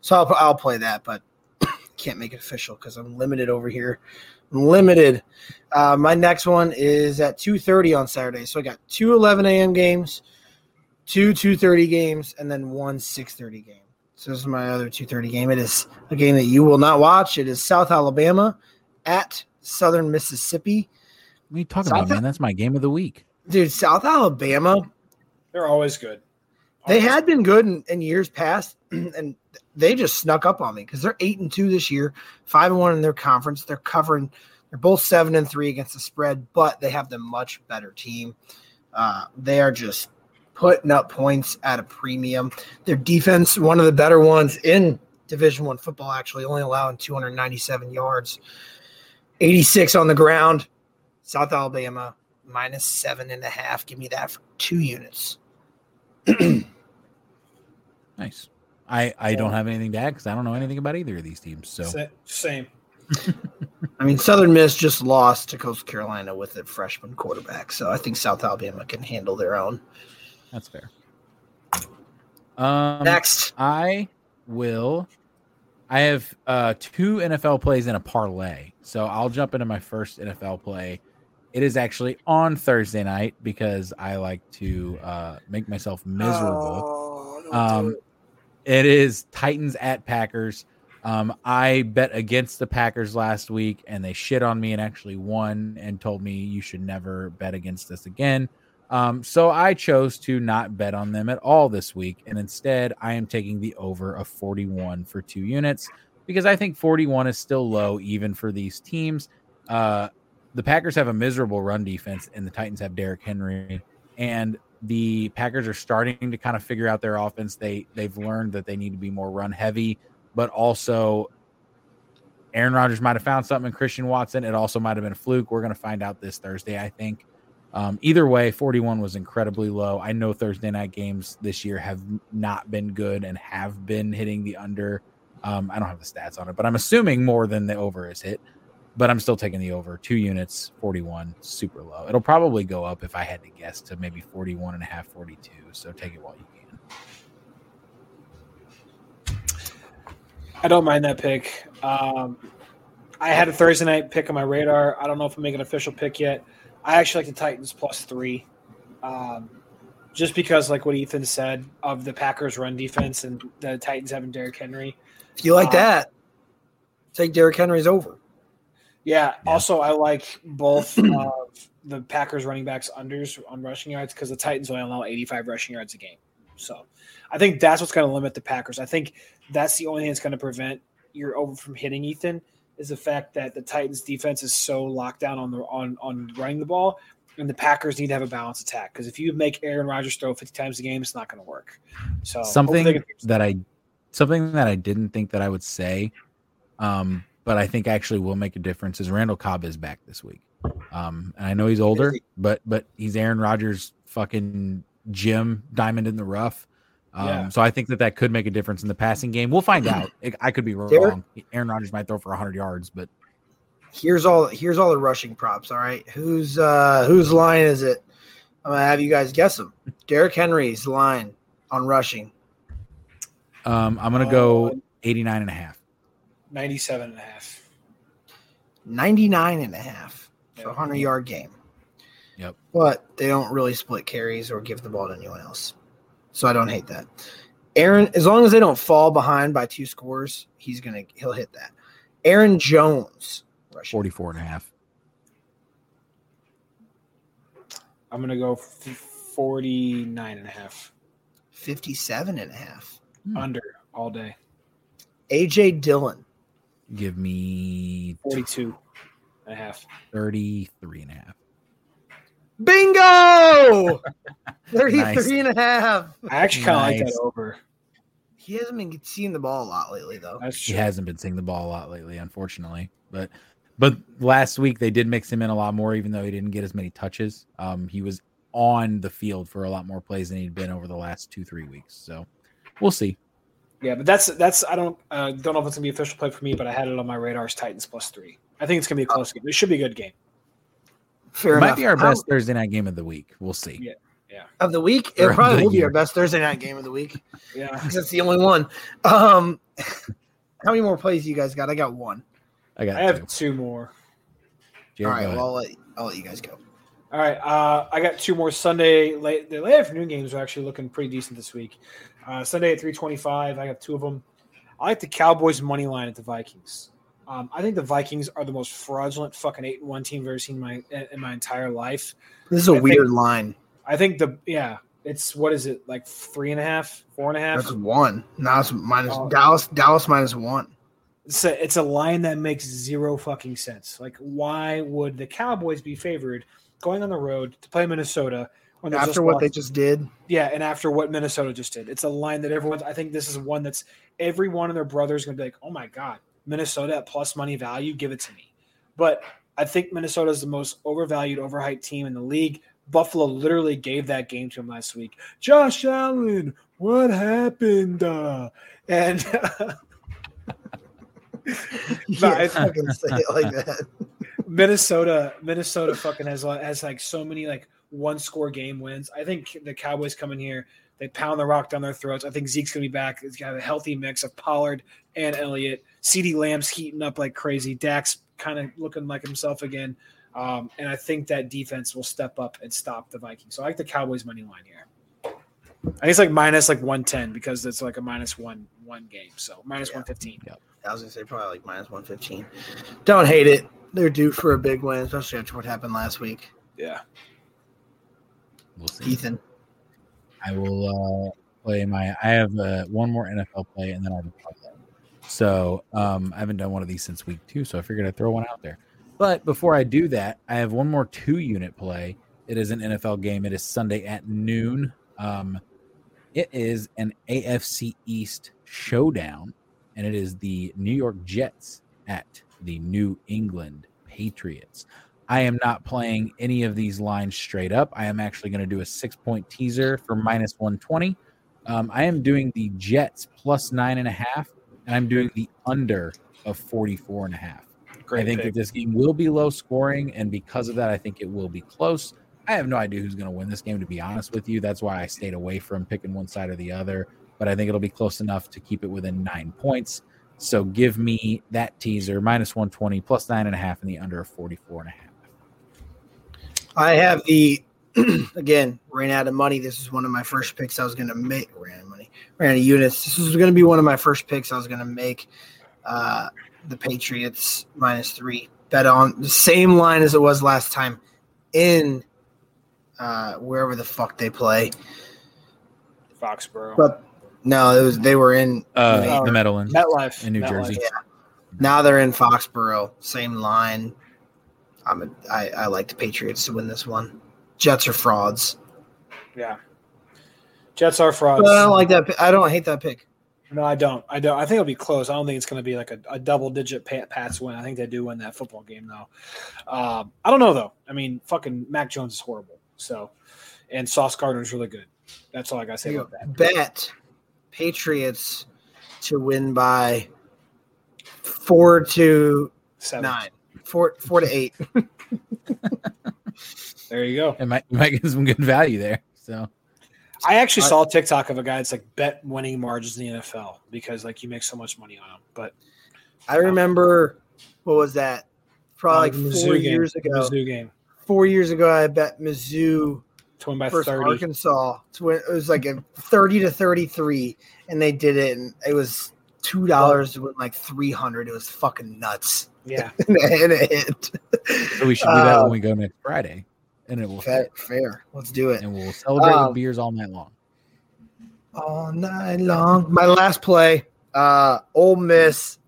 So I'll, I'll play that, but can't make it official because I'm limited over here. I'm limited. Uh, my next one is at 2.30 on Saturday. So I got two 11 a.m. games, two 2.30 games, and then one 6.30 game. So this is my other 2.30 game. It is a game that you will not watch. It is South Alabama at Southern Mississippi. what are you talking South about, man? That's my game of the week. Dude, South Alabama, They're always good. they Always. had been good in, in years past, and they just snuck up on me because they're eight and two this year, five and one in their conference. They're covering. They're both seven and three against the spread, but they have the much better team. Uh, they are just putting up points at a premium. Their defense, one of the better ones in Division One football, actually only allowing 297 yards, 86 on the ground. South Alabama minus seven and a half. Give me that for two units. Nice. I I don't have anything to add because I don't know anything about either of these teams. So Same. I mean, Southern Miss just lost to Coastal Carolina with a freshman quarterback, so I think South Alabama can handle their own. that's fair. Um, Next, I will. I have uh, two NFL plays in a parlay, so I'll jump into my first NFL play. It is actually on Thursday night because I like to uh, make myself miserable. Oh, Um, it. it is Titans at Packers. Um, I bet against the Packers last week, and they shit on me and actually won and told me you should never bet against us again. Um, so I chose to not bet on them at all this week, and instead I am taking the over of 41 for two units because I think 41 is still low even for these teams. Uh, the Packers have a miserable run defense, and the Titans have Derrick Henry, and the Packers are starting to kind of figure out their offense. They they've learned that they need to be more run heavy, but also Aaron Rodgers might have found something in Christian Watson. It also might have been a fluke. We're going to find out this Thursday, I think. Um, either way, 41 was incredibly low. I know Thursday night games this year have not been good and have been hitting the under. Um, I don't have the stats on it, but I'm assuming more than the over is hit. But I'm still taking the over. Two units, 41, super low. It'll probably go up if I had to guess to maybe 41 and a half, 42. So take it while you can. I don't mind that pick. Um, I had a Thursday night pick on my radar. I don't know if I'm making an official pick yet. I actually like the Titans plus three, um, just because, like what Ethan said, of the Packers' run defense and the Titans having Derrick Henry. If you like Uh, that, Take Derrick Henry's over. Yeah. Also, I like both of the Packers running backs unders on rushing yards because the Titans only allow 85 rushing yards a game. So I think that's what's going to limit the Packers. I think that's the only thing that's going to prevent your over from hitting Ethan is the fact that the Titans defense is so locked down on the on on running the ball, and the Packers need to have a balanced attack. Because if you make Aaron Rodgers throw 50 times a game, it's not going to work. So something that I something that I didn't think that I would say, um, but I think actually will make a difference is Randall Cobb is back this week. Um, and I know he's older, but but he's Aaron Rodgers' fucking gym diamond in the rough. Um, Yeah. So I think that that could make a difference in the passing game. We'll find out. I could be wrong. Derek? Aaron Rodgers might throw for 100 yards, but Here's all here's all the rushing props. All right, whose uh whose line is it? I'm gonna have you guys guess them. Derrick Henry's line on rushing. Um, I'm gonna go Uh, 89 and a half. 97 and a half. 99 and a half. So Yeah. 100 yard game. Yep. But they don't really split carries or give the ball to anyone else. So I don't hate that. Aaron, as long as they don't fall behind by two scores, he's gonna he'll hit that. Aaron Jones rushing. 44 and a half. I'm going to go f- 49 and a half 57 and a half. Hmm. under all day. AJ Dillon. Give me 42 and a half. 33 and a half. Bingo! 33 Nice. and a half. I actually kind of like that over. He hasn't been seeing the ball a lot lately, though. That's He hasn't been seeing the ball a lot lately, unfortunately. But but last week they did mix him in a lot more, even though he didn't get as many touches. Um, he was on the field for a lot more plays than he'd been over the last two three weeks. So we'll see. Yeah, but that's that's I don't uh, don't know if it's gonna be official play for me, but I had it on my radars. Titans plus three. I think it's gonna be a close game. It should be a good game. Fair it might be our How- best Thursday night game of the week. We'll see. Yeah. Yeah. of the week. It of probably the will be our best Thursday night game of the week Yeah. because it's the only one. Um, how many more plays you guys got? I got one. I got I have two. two more. Jared, All go right, ahead. well, I'll let, I'll let you guys go. All right, uh, I got two more Sunday late. The late afternoon games are actually looking pretty decent this week. Uh, Sunday at three twenty-five. I have two of them. I like the Cowboys money line at the Vikings. Um, I think the Vikings are the most fraudulent fucking eight and one team I've ever seen in my in my entire life. This is a I think- weird line. I think the yeah, it's what is it like three and a half, four and a half? That's one. Now it's minus Oh. Dallas. Dallas minus one. It's a, it's a line that makes zero fucking sense. Like, why would the Cowboys be favored going on the road to play Minnesota After what lost- they just did, Yeah, and after what Minnesota just did, it's a line that everyone's. I think this is one that's every one of their brothers going to be like, "Oh my god, Minnesota at plus money value, give it to me." But I think Minnesota is the most overvalued, overhyped team in the league. Buffalo literally gave that game to him last week. Josh Allen, what happened? Uh, and yeah, I- fucking say it like that. Minnesota, Minnesota fucking has has like so many like one score game wins. I think the Cowboys come in here, they pound the rock down their throats. I think Zeke's gonna be back. He's got a healthy mix of Pollard and Elliott. CeeDee Lamb's heating up like crazy. Dak's kind of looking like himself again. Um, and I think that defense will step up and stop the Vikings. So I like the Cowboys money line here. I think it's like minus like one ten because it's like a minus one one game. So minus Yeah. one fifteen. I was gonna say probably like minus one fifteen. Don't hate it. They're due for a big win, especially after what happened last week. Yeah. We'll see. Ethan, I will uh, play my. I have uh, one more NFL play, and then I have a parlay. So um, I haven't done one of these since week two, so I figured I'd throw one out there. But before I do that, I have one more two-unit play. It is an NFL game. It is Sunday at noon. Um, it is an AFC East showdown, and it is the New York Jets at the New England Patriots. I am not playing any of these lines straight up. I am actually going to do a six point teaser for minus 120. Um, I am doing the Jets plus nine and a half, and I'm doing the under of 44 and a half. Great I think pick. that this game will be low scoring, and because of that, I think it will be close. I have no idea who's going to win this game, to be honest with you. That's why I stayed away from picking one side or the other, but I think it'll be close enough to keep it within nine points. So give me that teaser minus 120 plus nine and a half and the under of 44 and a half. I have the again ran out of money. This is one of my first picks I was gonna make. Ran out of money, ran out of units. This was gonna be one of my first picks I was gonna make. Uh, the Patriots minus three. Bet on the same line as it was last time in uh, wherever the fuck they play. Foxborough. But no, it was they were in Uh, the Meadowlands MetLife in New MetLife. Jersey. now they're in Foxborough. Same line. I'm a, I, I like the Patriots to win this one. Jets are frauds. Yeah. Jets are frauds. But I don't like that. I don't hate that pick. No, I don't. I don't. I think it'll be close. I don't think it's going to be like a, a double digit Pats win. I think they do win that football game though. Um, I don't know though. I mean, fucking Mac Jones is horrible. So, and Sauce Gardner is really good. That's all I got to say about that. Bet Patriots to win by four to Seven. nine, four four to eight. There you go. It might, you might get some good value there. So I actually I- saw a TikTok of a guy that's like bet winning margins in the NFL because like you make so much money on them. But I remember what was that? Probably uh, like Mizzou four game- years the ago. Mizzou game Four years ago, I bet Mizzou to win by versus thirty. Arkansas. To win, it was like a thirty to thirty-three, and they did it, and it was two dollars to win like three hundred. It was fucking nuts, Yeah, and it hit. So we should do that Uh, when we go next Friday, and it will Fair, fair. Let's do it and we'll celebrate Um, with beers all night long. all night long. My last play, uh, Ole Miss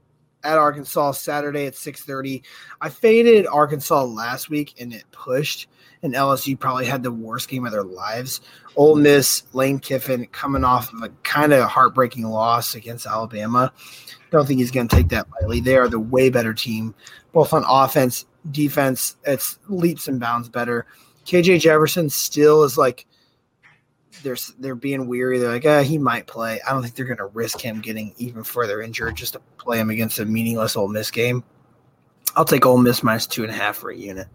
at Arkansas Saturday at six thirty. I faded Arkansas last week, and it pushed. And LSU probably had the worst game of their lives. Ole Miss, Lane Kiffin coming off of a kind of heartbreaking loss against Alabama. Don't think he's going to take that lightly. They are the way better team, both on offense, defense. It's leaps and bounds better. KJ Jefferson still is like they're they're being weary. They're like, ah, he might play. I don't think they're going to risk him getting even further injured just to play him against a meaningless Ole Miss game. I'll take Ole Miss minus two and a half for a unit.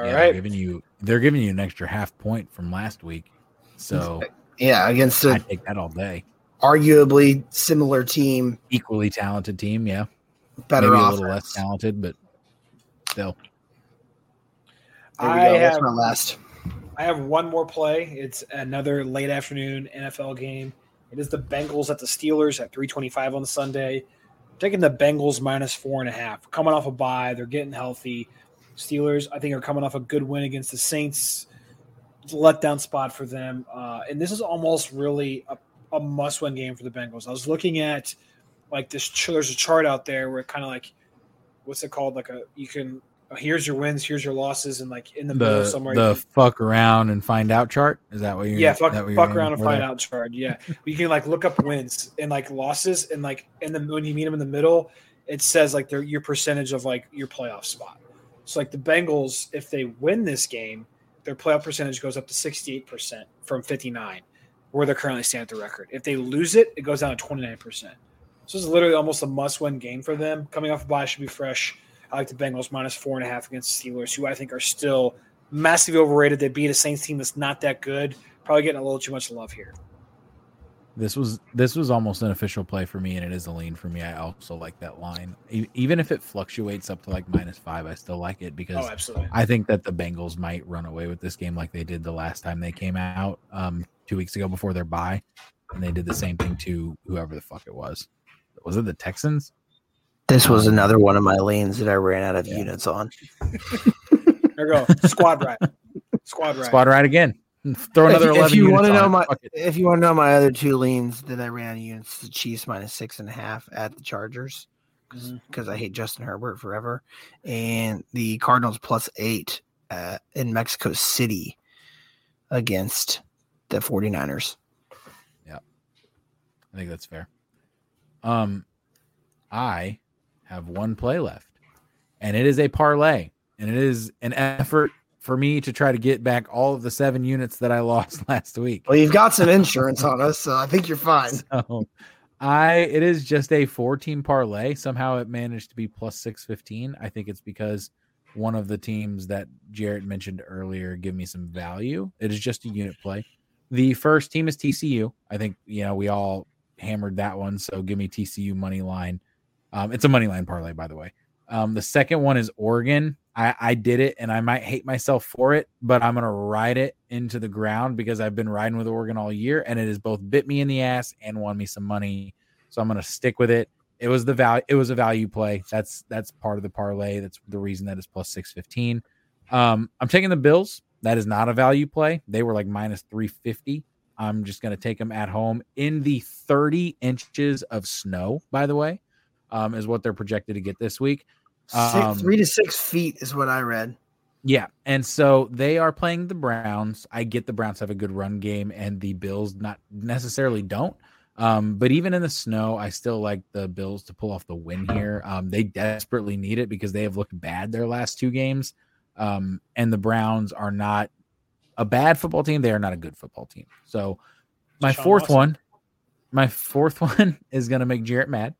All yeah, right. they're giving you they're giving you an extra half point from last week. So Yeah, against I a take that all day. arguably similar team, Equally talented team, yeah. better Maybe a little less talented, but still. There we I go. That's have- my last. I have one more play. It's another late afternoon NFL game. It is the Bengals at the Steelers at 325 on Sunday. I'm taking the Bengals minus four and a half. Coming off a bye, they're getting healthy. Steelers, I think, are coming off a good win against the Saints. It's a letdown spot for them. Uh, and this is almost really a, a must win game for the Bengals. I was looking at like this, there's a chart out there where kind of like, what's it called? Like a, you can, here's your wins, here's your losses, and like in the, middle The somewhere. the can- fuck around and find out chart is that what you're yeah, fuck, fuck around and find out chart. Yeah, you can like look up wins and like losses, and like and then when you meet them in the middle, it says like their your percentage of like your playoff spot. So like the Bengals, if they win this game, their playoff percentage goes up to sixty eight percent from fifty nine, where they're currently standing at the record. If they lose it, it goes down to twenty nine percent. So it's literally almost a must win game for them. Coming off a bye should be fresh. I like the Bengals minus four and a half against the Steelers, who I think are still massively overrated. They beat a Saints team that's not that good. Probably getting a little too much love here. This was this was almost an official play for me, and it is a lean for me. I also like that line, E- even if it fluctuates up to like minus five. I still like it because Oh. I think that the Bengals might run away with this game like they did the last time they came out um, two weeks ago before their bye, and they did the same thing to whoever the fuck it was. Was it the Texans? This was another one of my lanes that I ran out of Yeah. units on. There go. Squad ride. Squad ride. Squad ride again. Throw another if, eleven. if you want to know my Fuck if you want to know my other two leans that I ran units, the Chiefs minus six and a half at the Chargers because I hate Justin Herbert forever, and the Cardinals plus eight uh, in Mexico City against the 49ers. Yeah, I think that's fair. Um, I have one play left, and it is a parlay, and it is an effort for me to try to get back all of the seven units that I lost last week. Well, you've got some insurance on us, so I think you're fine. So I it is just a four team parlay. Somehow it managed to be plus six fifteen. I think it's because one of the teams that Jarrett mentioned earlier give me some value. It is just a unit play. The first team is TCU. I think you know we all hammered that one, so give me TCU money line. Um, it's a money line parlay, by the way. Um, the second one is Oregon. I, I did it, and I might hate myself for it, but I'm gonna ride it into the ground because I've been riding with Oregon all year, and it has both bit me in the ass and won me some money. So I'm gonna stick with it. it was the value. It was a value play. That's that's part of the parlay. That's the reason that it's plus six fifteen. Um, I'm taking the Bills. That is not a value play. They were like minus three fifty. I'm just going to take them at home in the 30 inches of snow. By the way, um, is what they're projected to get this week. Six, Um, three to six feet is what I read. Yeah, and so they are playing the Browns. I get the Browns have a good run game, and the Bills not necessarily don't. Um, but even in the snow, I still like the Bills to pull off the win here. Um, they desperately need it because they have looked bad their last two games, um, and the Browns are not a bad football team. They are not a good football team. So my Sean fourth Watson. one, my fourth one is going to make Jarrett mad.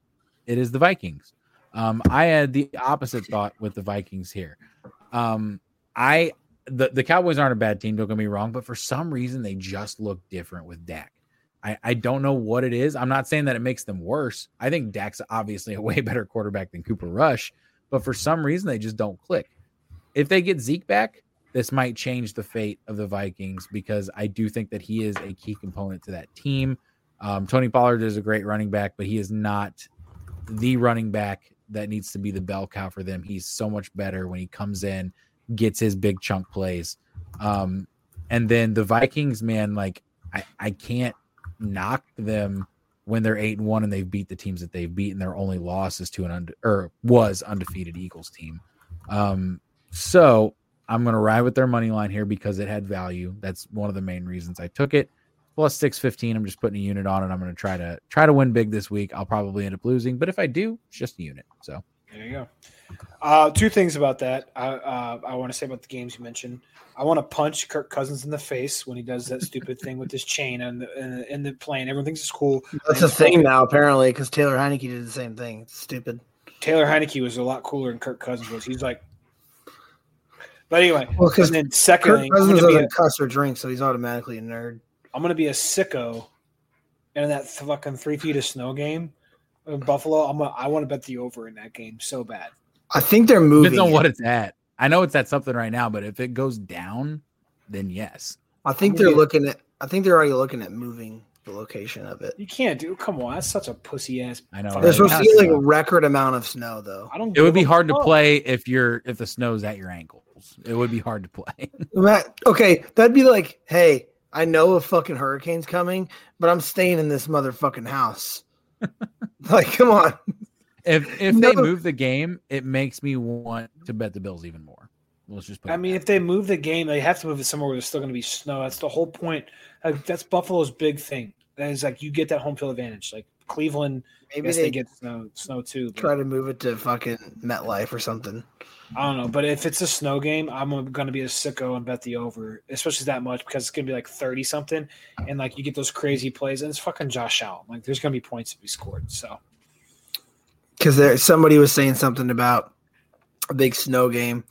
It is the Vikings. Um, I had the opposite thought with the Vikings here. Um, I the, the Cowboys aren't a bad team, don't get me wrong, but for some reason they just look different with Dak. I, I don't know what it is. I'm not saying that it makes them worse. I think Dak's obviously a way better quarterback than Cooper Rush, but for some reason they just don't click. If they get Zeke back, this might change the fate of the Vikings because I do think that he is a key component to that team. Um, Tony Pollard is a great running back, but he is not the running back that needs to be the bell cow for them. He's so much better when he comes in, gets his big chunk plays. Um, and then the Vikings, man, like I, I can't knock them when they're eight and one and they've beat the teams that they've beaten. Their only loss is to an under or was undefeated Eagles team. Um, so I'm gonna ride with their money line here because it had value. That's one of the main reasons I took it. Plus six fifteen. I'm just putting a unit on it. I'm gonna try to try to win big this week. I'll probably end up losing, but if I do, it's just a unit. So There you go. Uh, two things about that. I, uh, I want to say about the games you mentioned. I want to punch Kirk Cousins in the face when he does that stupid thing with his chain and the, in the, in the plane. Everyone thinks it's cool. That's a thing now, apparently, because Taylor Heinicke did the same thing. It's stupid. Taylor Heinicke was a lot cooler than Kirk Cousins was. He's like, but anyway. Well, because and then secondly, I'm Cousins gonna, be a, doesn't cuss or drink, so he's automatically a nerd. I'm gonna be a sicko in that fucking three feet of snow game in Buffalo. I'm a, I want to bet the over in that game so bad. I think they're moving. depends on what it's at. I know it's at something right now, but if it goes down, then yes. I think they're gonna- looking at. I think they're already looking at moving the location of it. You can't do. Come on, that's such a pussy ass. I know. fucking- There's supposed to Yes. be like a record amount of snow, though. I don't. It would be give a hard to play if you're if the snow's at your ankles. It would be hard to play. Matt, okay, that'd be like, hey, I know a fucking hurricane's coming, but I'm staying in this motherfucking house. like, come on. If if No. they move the game, it makes me want to bet the Bills even more. Let's just put. I mean, if they move the game, they have to move it somewhere where there's still going to be snow. That's the whole point. Like, that's Buffalo's big thing. That is like you get that home field advantage. Like Cleveland, Maybe they, they get snow, snow too. but try to move it to fucking MetLife or something. I don't know. But if it's a snow game, I'm going to be a sicko and bet the over, especially that much because it's going to be like thirty something, and like you get those crazy plays, and it's fucking Josh Allen. Like there's going to be points to be scored. So Because there, somebody was saying something about a big snow game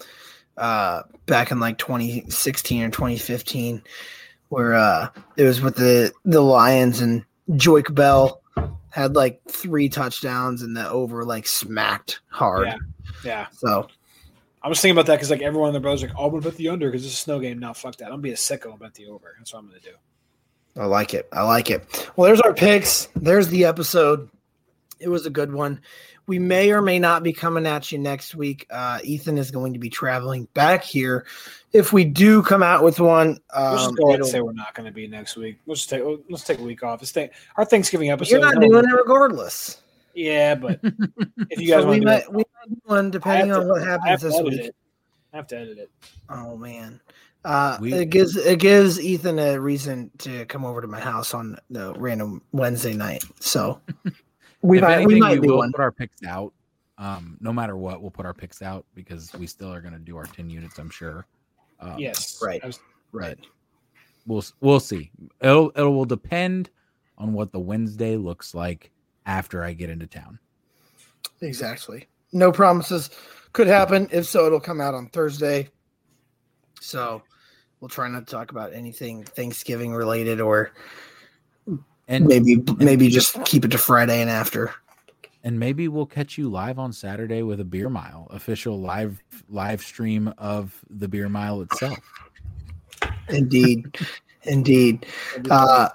uh, back in like 2016 or 2015, where uh, it was with the the Lions and Joique Bell had like three touchdowns and the over like smacked hard. yeah, yeah. So I was thinking about that because like everyone in the brothers like, oh, I'm gonna bet the under because it's a snow game. No, fuck that. I'm gonna be a sicko and bet the over. That's what I'm gonna do. I like it. I like it. Well, there's our picks. There's the episode. It was a good one. We may or may not be coming at you next week. Uh, Ethan is going to be traveling back here. If we do come out with one, We'll um, just go ahead and say we're not going to be next week. Let's just take let's take a week off. It's th- our Thanksgiving episode. you're not doing it regardless. Yeah, but if you guys So want we to, might, we might do one depending on to- what happens this week. it. I have to edit it. Oh man, uh, We- it gives it gives Ethan a reason to come over to my house on the random Wednesday night. So we if might anything, we we, might do will one. put our picks out. Um, no matter what, we'll put our picks out because we still are going to do our ten units. I'm sure. Um, yes, right. Was- Right. We'll we'll see. It'll it will depend on what the Wednesday looks like after I get into town. Exactly. No promises. Could happen. If so, it'll come out on Thursday. So we'll try not to talk about anything Thanksgiving related or And maybe maybe just keep it to Friday and after. And maybe we'll catch you live on Saturday with a beer mile official live live stream of the beer mile itself. Indeed. Indeed. Uh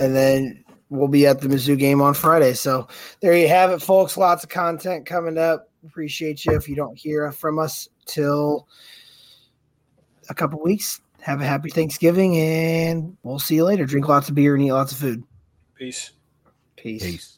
and then we'll be at the Mizzou game on Friday. So there you have it, folks. Lots of content coming up. Appreciate you. If you don't hear from us till a couple weeks, have a happy Thanksgiving, and we'll see you later. Drink lots of beer and eat lots of food. Peace. Peace. Peace.